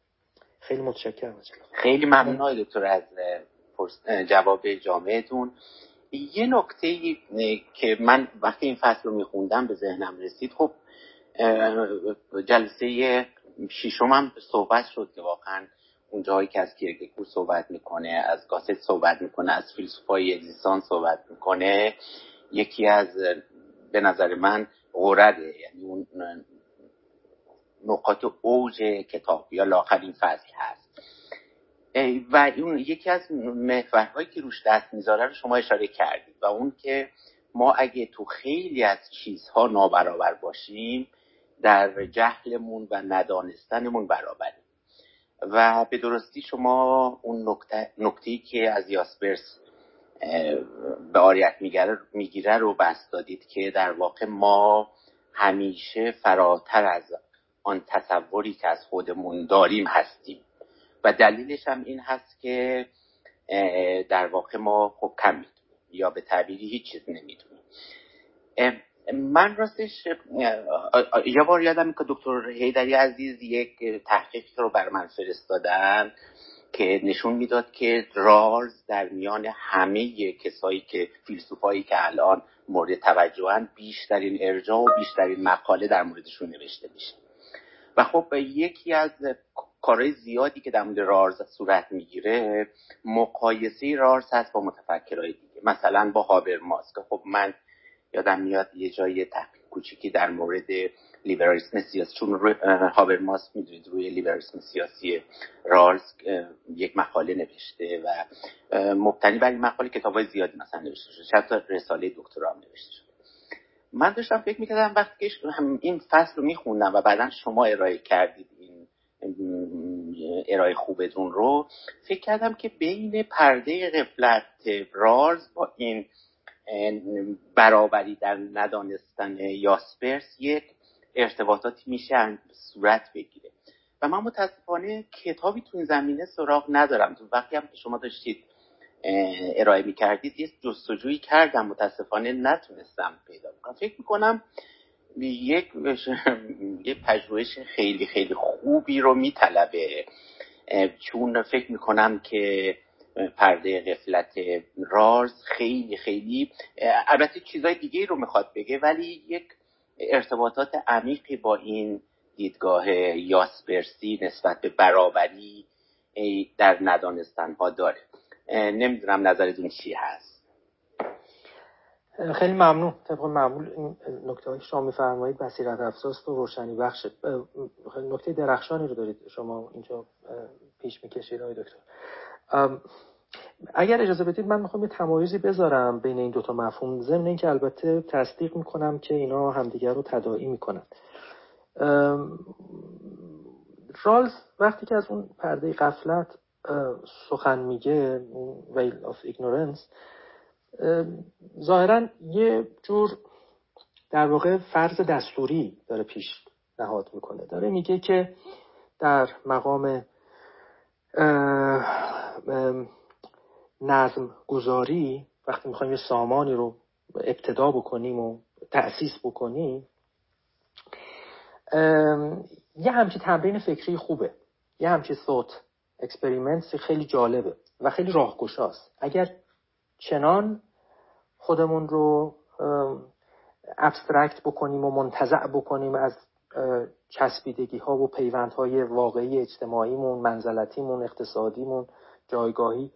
خیلی متشکرم خیلی ممنون دکتر از جواب جامعتون یه نکته که من وقتی این فصل رو میخوندم به ذهنم رسید خب جلسه شیشم هم صحبت شد که واقعا اون جایی که از کیرکگور صحبت می‌کنه از گاست صحبت می‌کنه از فیلسوفای اگزیستان صحبت می‌کنه یکی از به نظر من غرده یعنی اون نقاط اوج کتاب یا لاخرین فصل هست. و اون یکی از محورهایی که روش دست می‌ذاره رو شما اشاره کردید و اون که ما اگه تو خیلی از چیزها نابرابر باشیم در جهلمون و ندانستنمون برابریم. و به درستی شما اون نکته, نکته که از یاسپرس به آریت می‌گیره رو بست دادید که در واقع ما همیشه فراتر از آن تصوری که از خودمون داریم هستیم. و دلیلش هم این هست که در واقع ما خب کم می‌دونیم یا به تعبیری هیچ چیز نمی‌دونیم. من راستش یه بار یادم که دکتر هیدری عزیز یک تحقیق رو بر من فرستادن که نشون می‌داد که رالز در میان همه کسایی که فیلسوفایی که الان مورد توجهن بیشترین ارجاع و بیشترین مقاله در موردشون نوشته میشه. و خب یکی از کارهای زیادی که در مورد رارز صورت می‌گیره مقایسه رارز هست با متفکرهای دیگه. مثلا با هابرماس که خب من یادم میاد یه جای تحقیق کوچیکی در مورد لیبرالیسم سیاسی. چون هابرماس می‌دونید روی لیبرالیسم سیاسی رالز یک مقاله نوشته و مبتنی بر این مقاله کتاب های زیادی مثلا نوشته شده. چند رساله دکترا هم نوشته شده. من داشتم فکر می‌کردم وقتی که این فصل رو میخوندم و بعدا شما ارائه کردید ارائه خوبتون رو فکر کردم که بین پرده قفلت رالز با این برابری در ندانستن یاسپرس یک ارتباطاتی میشه صورت بگیره. و من متاسفانه کتابی تو این زمینه سراغ ندارم. تو وقتی هم که شما داشتید ارائه می‌کردید یه جستجویی کردم. متاسفانه نتونستم پیدا کنم. فکر می‌کنم یک یک پژوهش خیلی خیلی خوبی رو میطلبه. چون فکر می‌کنم که پرده قفلت راز خیلی خیلی البته چیزای دیگه رو می‌خواد بگه ولی یک ارتباطات عمیقی با این دیدگاه یاسپرسی نسبت به برابری در ندانستن ها داره نمی‌دونم نظرتون چی هست. خیلی ممنون. طبق معمول این نکته هایی شما میفرمایید بصیرت افزاست و روشنی بخشت نکته درخشانی رو دارید. شما اینجا پیش می‌کشید آقای دکتر. اگر اجازه بدید من می‌خوام یه تمایزی بذارم بین این دوتا مفهوم. ضمن اینکه البته تصدیق می‌کنم که اینا همدیگر رو تداعی می‌کنن. رالز وقتی که از اون پرده قفلت سخن میگه veil of ignorance ظاهرا یه جور در واقع فرض دستوری داره پیشنهاد می‌کنه. داره میگه که در مقام نظم گذاری وقتی می‌خوایم یه سامانی رو ابتدا بکنیم و تأسیس بکنیم یه همچی تمرین فکری خوبه. یه همچی thought experiment خیلی جالبه و خیلی راهگشاست. اگر چنان خودمون رو abstract بکنیم و منتزع بکنیم از چسبیدگی ها و پیوندهای واقعی اجتماعیمون منزلتیمون اقتصادیمون جایگاهی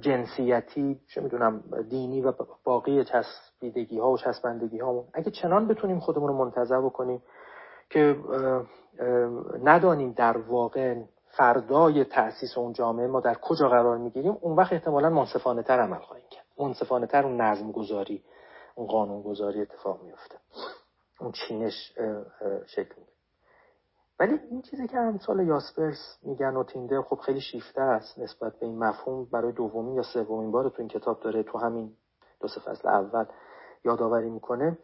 جنسیتی چه می‌دونم دینی و باقی چسبیدگی ها و چسبندگی اگه چنان بتونیم خودمون رو منتزع بکنیم که ندانیم در واقع فردای تأسیس اون جامعه ما در کجا قرار می‌گیریم اون وقت احتمالا منصفانه تر عمل خواهیم کرد. منصفانه تر اون نظم گذاری اون قانون گذاری اتفاق میفته اون چینش شکل میده ولی این چیزی که امثال یاسپرس میگن و تینده خب خیلی شیفته است نسبت به این مفهوم. برای دومین یا سومین بار تو این کتاب داره تو همین دو سه فصل اول یادآوری می‌کنه.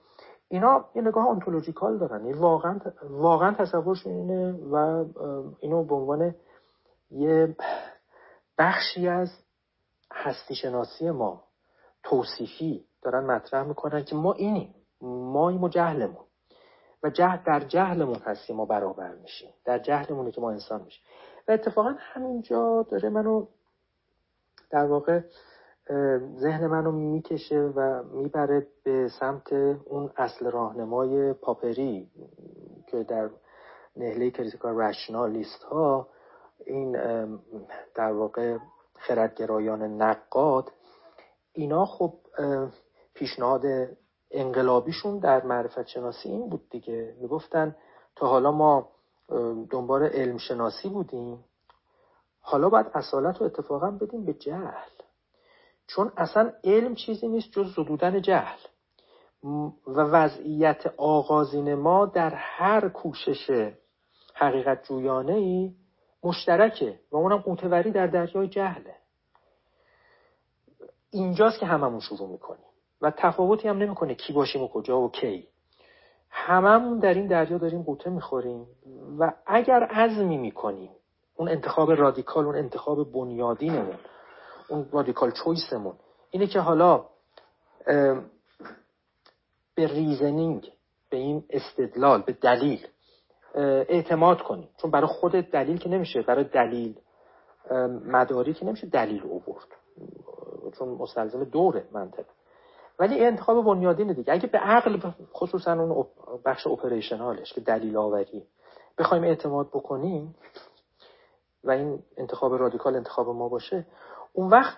اینا یه نگاه انتولوژیکال دارن. یعنی واقعا واقعا تصورشون اینه و اینو به عنوان یه بخشی از هستی شناسی ما توصیفی دارن مطرح می‌کنن که ما اینیم ما و جهلمون. و جهل در جهلمون هستیم ما برابر میشیم. در جهلمونه که ما انسان میشیم. و اتفاقا همینجا داره منو در واقع ذهن منو می‌کشه و می‌بره به سمت اون اصل راهنمای پاپری که در نهله کریتیکال رشنالیست ها این در واقع خردگرایان نقاد اینا خب پیشنهاد انقلابیشون در معرفت شناسی این بود دیگه. می‌گفتن تا حالا ما دنبال علم شناسی بودیم. حالا باید اصالت رو اتفاقا بدیم به جهل. چون اصلا علم چیزی نیست جز زدودن جهل. و وضعیت آغازین ما در هر کوشش حقیقت جویانه ای مشترکه و اونم قوتوری در دریای جهله. اینجاست که هممون شروع می‌کنیم. و تفاوتی هم نمی‌کنه کی باشیم و کجا و کی. هممون در این دریا داریم غوطه می‌خوریم و اگر عزمی می‌کنیم اون انتخاب رادیکال اون انتخاب بنیادینمون اون radical choice مون اینه که حالا به reasoning به این استدلال به دلیل اعتماد کنیم. چون برای خود دلیل که نمیشه برای دلیل مداری که نمیشه دلیل اوورد چون مستلزم دور منطق ولی انتخاب بنیادین دیگه. اگه به عقل خصوصا اون بخش اپریشنالش که دلیل آوری بخوایم اعتماد بکنیم و این انتخاب رادیکال انتخاب ما باشه اون وقت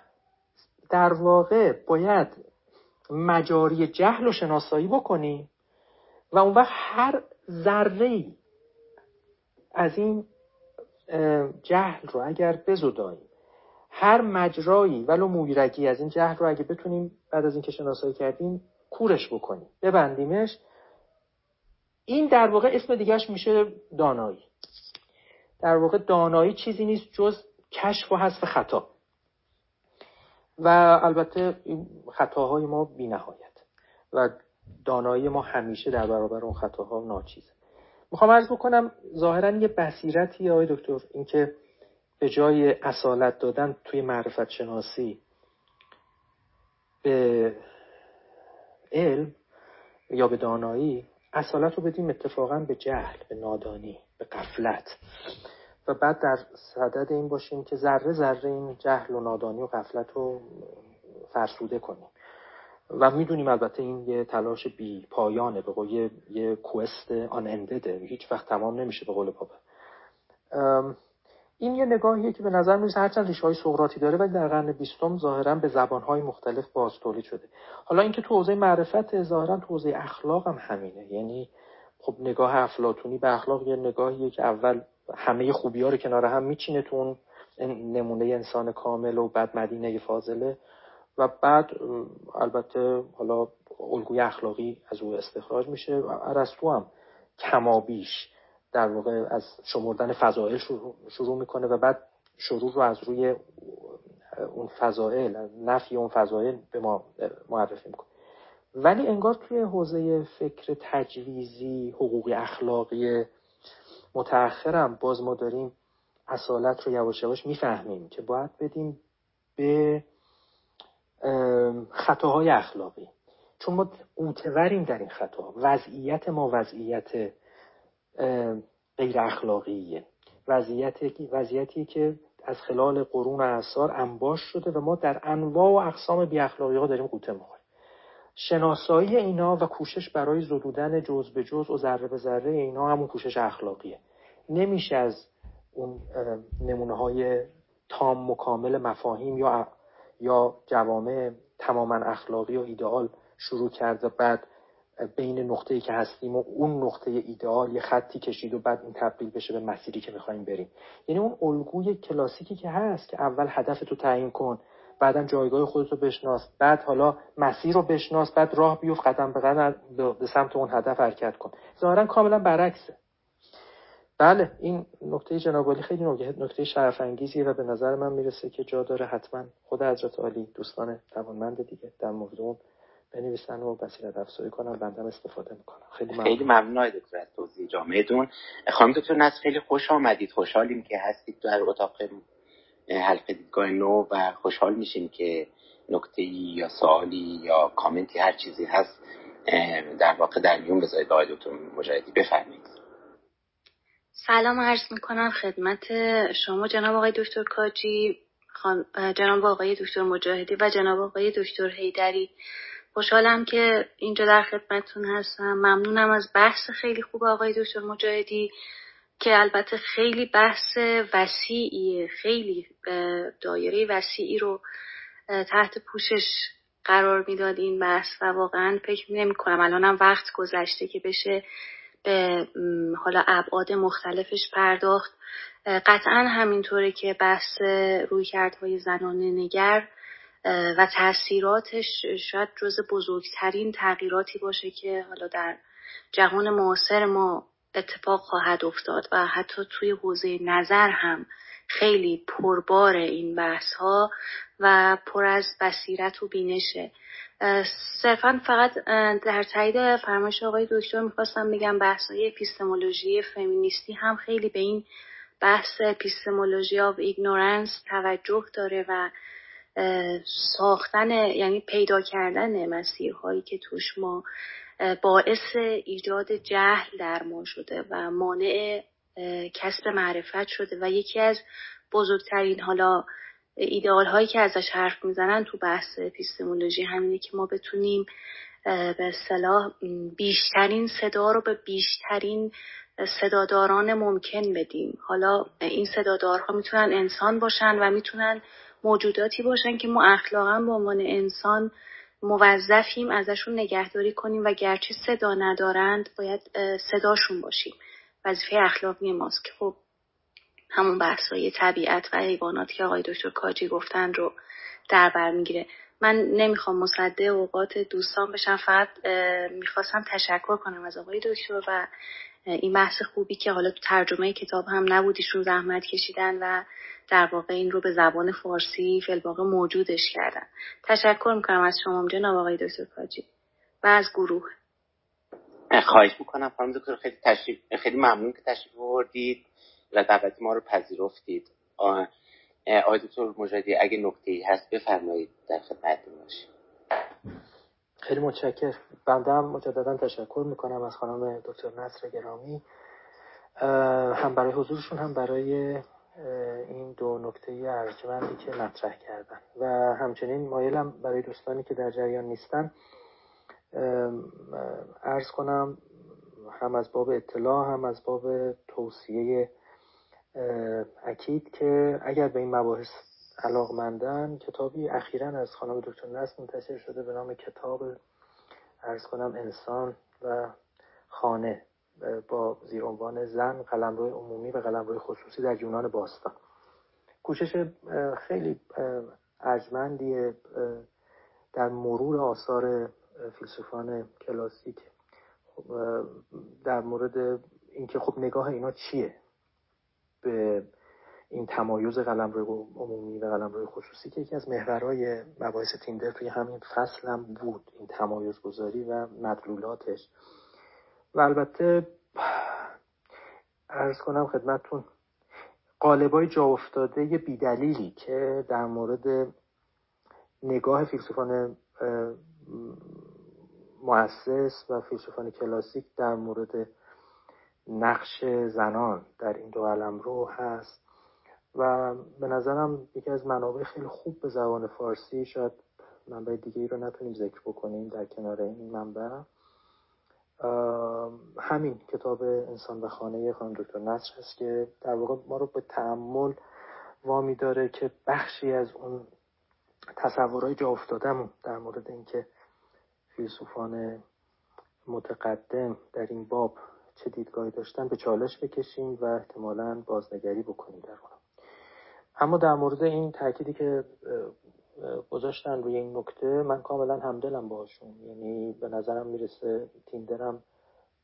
در واقع باید مجاری جهل و شناسایی بکنیم و اون وقت هر ذره از این جهل رو اگر بزداییم هر مجرایی ولو مویرگی از این جهل رو اگه بتونیم بعد از اینکه شناسایی کردیم کورش بکنیم. ببندیمش. این در واقع اسم دیگهش میشه دانایی. در واقع دانایی چیزی نیست جز کشف و حذف خطا. و البته خطاهای ما بی نهایت و دانایی ما همیشه در برابر اون خطاها ناچیزه. می‌خوام عرض بکنم ظاهرا یه بصیرتی آقای دکتر اینکه به جای اصالت دادن توی معرفت شناسی به علم یا به دانایی اصالت رو بدیم اتفاقا به جهل به نادانی به قفلت و بعد در صدد این باشیم که ذره ذره این جهل و نادانی و قفلت رو فرسوده کنیم. و می‌دونیم البته این یه تلاش بی پایانه به قول یه, یه کوست آن هیچ وقت تمام نمیشه به قول پاپا این یه نگاهیه که به نظر می‌رسه هرچند ریشه های سقراطی داره ولی در قرن بیستم ظاهرا به زبانهای مختلف باز تولید شده. حالا اینکه تو حوزه معرفت ظاهرا تو حوزه اخلاق هم همینه. یعنی خب نگاه افلاتونی به اخلاق یه نگاهیه که اول همه خوبی ها رو کنار هم میچینه تو اون نمونه انسان کامل و بعد مدینه فاضله و بعد البته حالا الگوی اخلاقی از او استخراج میشه ارسطو هم کمابیش در واقع از شمردن فضائل شروع, می‌کنه و بعد شروع رو از روی اون فضائل نفی اون فضائل به ما معرفی می‌کنه. ولی انگار توی حوزه فکر تجویزی حقوقی اخلاقی متأخرم باز ما داریم اصالت رو یواش یواش می‌فهمیم که باید بدیم به خطاهای اخلاقی. چون ما قوتوریم در این خطا وضعیت ما وضعیت غیر اخلاقیه. وضعیتی وضعیتی که از خلال قرون و اعثار انباش شده و ما در انواع و اقسام بی اخلاقی ها داریم قوطه می‌خوریم. شناسایی اینا و کوشش برای زدودن جز به جز و ذره به ذره اینا همون کوشش اخلاقیه. نمیشه از اون نمونه های تام مکامل مفاهیم یا یا جوامع تماما اخلاقی و ایدئال شروع کرد و بعد بین نقطه‌ای که هستیم و اون نقطه ایدئال یه خطی کشید و بعد این تبدیل بشه به مسیری که می‌خوایم بریم. یعنی اون الگوی کلاسیکی که هست که اول هدف تو تعیین کن بعدا جایگاه خودتو بشناس بعد حالا مسیر رو بشناس بعد راه بیفت قدم به قدم به سمت اون هدف حرکت کن. ظاهرا کاملا برعکسه. بله این نکته جناب خیلی نکته شرف انگیزیه و به نظر من می‌رسه که جا داره حتما خود حضرت عالی دوستان توانمند دیگه در مورد اون بنویسن و بصیرت افزایی کنم بندم استفاده می‌کنم. خیلی ممنون. خیلی ممنون دکتر از توضیح جامعتون خانم دکتر نصر خیلی خوش آمدید. خوشحالیم که هستید در اتاق حلقه دیدگاه نو و خوشحال میشیم که نکته یا سوالی یا کامنتی هر چیزی هست در واقع در میون بذارید آقای دکتر مجاهدی. بفرمایید. سلام عرض می‌کنم خدمت شما جناب آقای دکتر کاجی جناب آقای دکتر مجاهدی و جناب آقای دکتر هیدری خوشحالم که اینجا در خدمتتون هستم. ممنونم از بحث خیلی خوب آقای دکتر مجاهدی که البته خیلی بحث وسیعیه. خیلی دایره وسیعی رو تحت پوشش قرار می‌داد این بحث و واقعا فکر نمی کنم الانم وقت گذشته که بشه به حالا ابعاد مختلفش پرداخت. قطعا همینطوره که بحث رویکردهای زنانه نگر و تاثیراتش شاید جز بزرگترین تغییراتی باشه که حالا در جهان معاصر ما اتفاق خواهد افتاد و حتی توی حوزه نظر هم خیلی پربار این بحث ها و پر از بصیرت و بینشه. صرفا فقط در تایید فرمایش آقای دکتر می‌خواستم بگم بحث های اپیستمولوژی فمینیستی هم خیلی به این بحث epistemology of ignorance توجه داره و ساختن یعنی پیدا کردن مسیرهایی که توش ما باعث ایجاد جهل در ما شده و مانع کسب معرفت شده و یکی از بزرگترین حالا ایدئال هایی که ازش حرف می‌زنن تو بحث اپیستمولوژی همینه که ما بتونیم به اصطلاح بیشترین صدا رو به بیشترین صداداران ممکن بدیم. حالا این صدادارها می‌تونن انسان باشن و می‌تونن موجوداتی باشن که ما اخلاقا به عنوان انسان موظفیم ازشون نگهداری کنیم و گرچه صدا ندارند باید صداشون باشیم. وظیفه اخلاقی ماست که خب همون بحثای طبیعت و حیوانات که آقای دکتر کاجی گفتن رو در بر می‌گیره. من نمی‌خوام مصده اوقات دوستان بشم فقط می‌خواستم تشکر کنم از آقای دکتر و این بحث خوبی که حالا تو ترجمه کتاب هم نبودیشون زحمت کشیدن و در واقع این رو به زبان فارسی فلواقع موجودش کردن. تشکر می‌کنم از شما جناب آقای دکتر کاجی. و از گروه. خواهش می‌کنم خانم دکتر خیلی تشریف خیلی ممنون که تشریف آوردید و دعوت ما رو پذیرفتید. آقای دکتر مجادی اگه نکته ای هست بفرمایید در خدمت باشیم. خیلی متشکر بنده هم مجددا تشکر می‌کنم از خانم دکتر نصر گرامی. هم برای حضورشون هم برای این دو نکته ارجمندی که مطرح کردن. و همچنین مایلم برای دوستانی که در جریان نیستن. ارز کنم هم از باب اطلاع هم از باب توصیه اکید که اگر به این مباحث علاقمندن کتابی اخیرا از خانم دکتر نصر منتشر شده به نام کتاب ارز کنم انسان و خانه با زیر عنوان زن قلمرو عمومی و قلمرو خصوصی در یونان باستان. کوشش خیلی ارجمندی در مرور آثار فیلسوفان کلاسیک. در مورد اینکه خب نگاه اینا چیه؟ به این تمایز قلمرو عمومی و قلمرو خصوصی که یکی از محورهای مباحث تیندر توی همین فصل هم بود این تمایز گذاری و مدلولاتش. و البته ارز کنم خدمتتون قالبای جا افتاده بیدلیلی که در مورد نگاه فیلسوفان مؤسس و فیلسوفان کلاسیک در مورد نقش زنان در این دو علم رو هست. و به نظرم یکی از منابع خیلی خوب به زبان فارسی شاید منبع دیگه ای رو نتونیم ذکر بکنیم در کنار این منبع. همین کتاب انسان و خانه خانم دکتر نصر هست که در واقع ما رو به تعمل وامی داره که بخشی از اون تصورهای جا افتادمون در مورد اینکه فیلسوفان متقدم در این باب چه دیدگاهی داشتن به چالش بکشیم و احتمالا بازنگری بکنیم در اون اما در مورد این تأکیدی که گذاشتن روی این نکته من کاملا همدلم باشون یعنی به نظرم می‌رسه تیندرم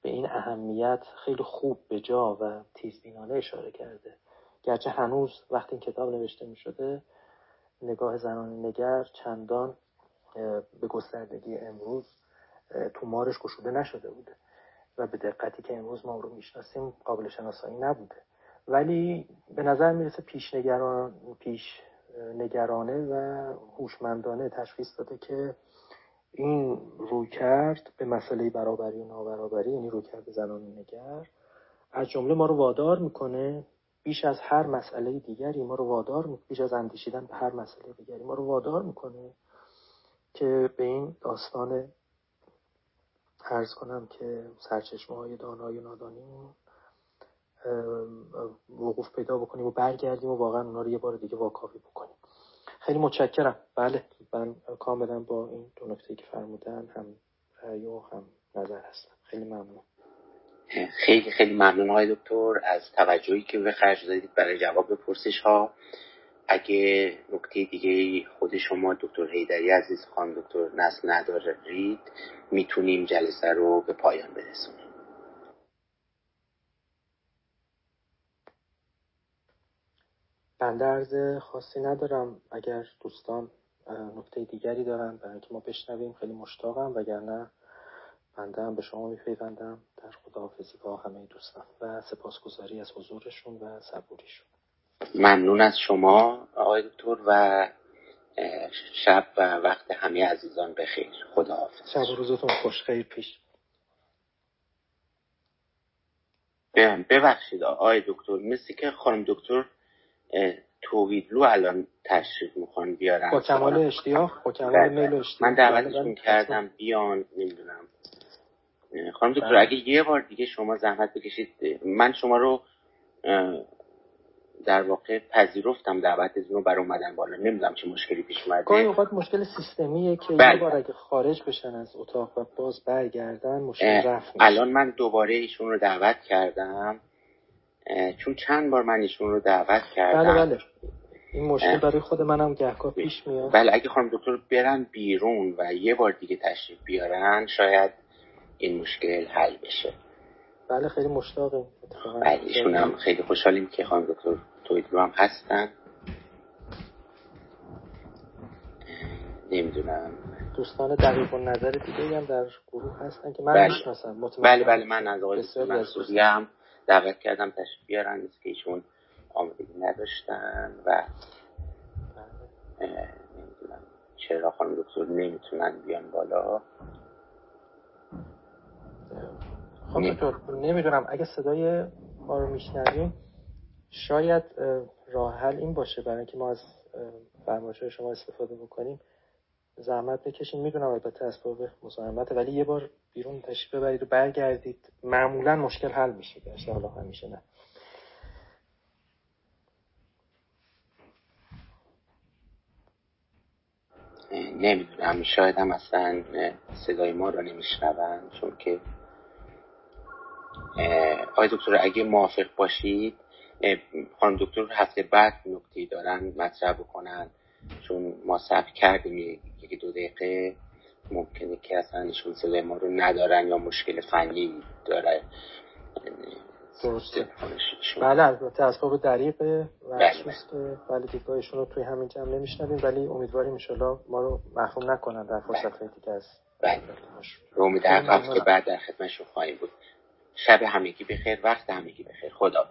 به این اهمیت خیلی خوب به جا و تیزبینانه اشاره کرده. گرچه هنوز وقتی این کتاب نوشته می شده نگاه زنان نگر چندان به گستردگی امروز تومارش گشوده نشده بوده و به دقتی که امروز ما رو می‌شناسیم قابل شناسایی نبوده. ولی به نظر می‌رسه پیش, نگران، پیش نگرانه و هوشمندانه تشخیص داده که این روی کرد به مسئله برابری و نابرابری یعنی روی کرد زنان نگر از جمله ما رو وادار می‌کنه بیش از هر مسئله دیگری ما رو وادار بیش از اندیشیدن به هر مسئله دیگری ما رو وادار می‌کنه که به این داستان ارز کنم که سرچشمه های دانایی و نادانیمون وقوف پیدا بکنیم و برگردیم و واقعا اونا رو یه بار دیگه واکاوی بکنیم. خیلی متشکرم. بله من کاملا با این دو نکته که فرمودن هم رأی هم نظر هستم. خیلی ممنون. خیلی خیلی ممنون های دکتر. از توجهی که به خرج دادید برای جواب پرسش ها اگه نکته دیگه خود شما دکتر هیدری عزیز خان دکتر نسل ندارید می‌تونیم جلسه رو به پایان برسونیم. بنده عرض خاصی ندارم. اگر دوستان نکته دیگری دارن برای اینکه ما بشنویم خیلی مشتاقم. وگرنه بنده هم به شما میپیوندم. در خداحافظی با همه دوستان و سپاسگزاری از حضورشون و صبوریشون. ممنون از شما آقای دکتر و شب و وقت همه عزیزان بخیر. خداحافظ. شب روزتون خوش. خیر پیش. ببخشید آقای دکتر مثل که خانم دکتر توویدلو الان تشریف می‌خوان بیارن. با کمال اشتیاق با کمال میل و اشتیاق. من دعوتشون بله، کردم بیان نمی‌دونم. خانم دکتر بله. اگه یه بار دیگه شما زحمت بکشید من شما رو در واقع پذیرفتم دعوتتون رو بر اومدن بالا. نمی‌دونم چه مشکلی پیش اومده. گاهی اوقات مشکل سیستمیه که بله. یه بار اگه خارج بشن از اتاق و باز برگردن مشکل رفت الان من دوباره ایشون رو دعوت کردم. چون چند بار من ایشون رو دعوت کردم. بله بله. این مشکل برای خود منم گهگاه پیش میاد. بله. اگه خانم دکتر برن بیرون و یه بار دیگه تشریف بیارن شاید این مشکل حل بشه. بله خیلی مشتاقیم. بله ایشون هم خیلی خوشحالیم که خانم دکتر تویدلو هم هستن. نمی‌دونم. دوستان دقیق و نظر دیگه هم در گروه هستن که من بله. می‌شناسم بله بله من از آقای منصوری هم دعوت کردم تشریف بیارن که ایشون آمدگی نداشتن و. نمی‌دونم چرا خانم دکتر نمی‌تونن بیان بالا خب دکتر نمی‌دونم اگه صدای ما رو میشنویم شاید راه حل این باشه برای اینکه ما از فرمایش شما استفاده بکنیم زحمت بکشین. می‌دونم البته اسباب مزاحمت ولی یه بار بیرون تشریف ببرید و برگردید. معمولا مشکل حل میشه گرچه حالا همیشه نه. نمی‌دونم شاید هم اصلا صدای ما رو نمیشنون چون که آقای دکتر اگه موافق باشید خانم دکتر هفته بعد نکته دارن مطرح بکنن. چون ما ثبت کردیم یکی دو دقیقه ممکنه که اصلا ایشون صدای ما رو ندارن یا مشکل فنی داره. درسته. بله البته اسباب دریقه و بله بله. دیدگاه رو توی همین جمع نمیشنویم ولی امیدواریم انشالله ما رو محروم نکنن در فرصت های دیگه از بله. رو امیدوارم که بعد در خدمتشون خواهیم بود. شب همگی بخیر وقت همگی بخیر. خدا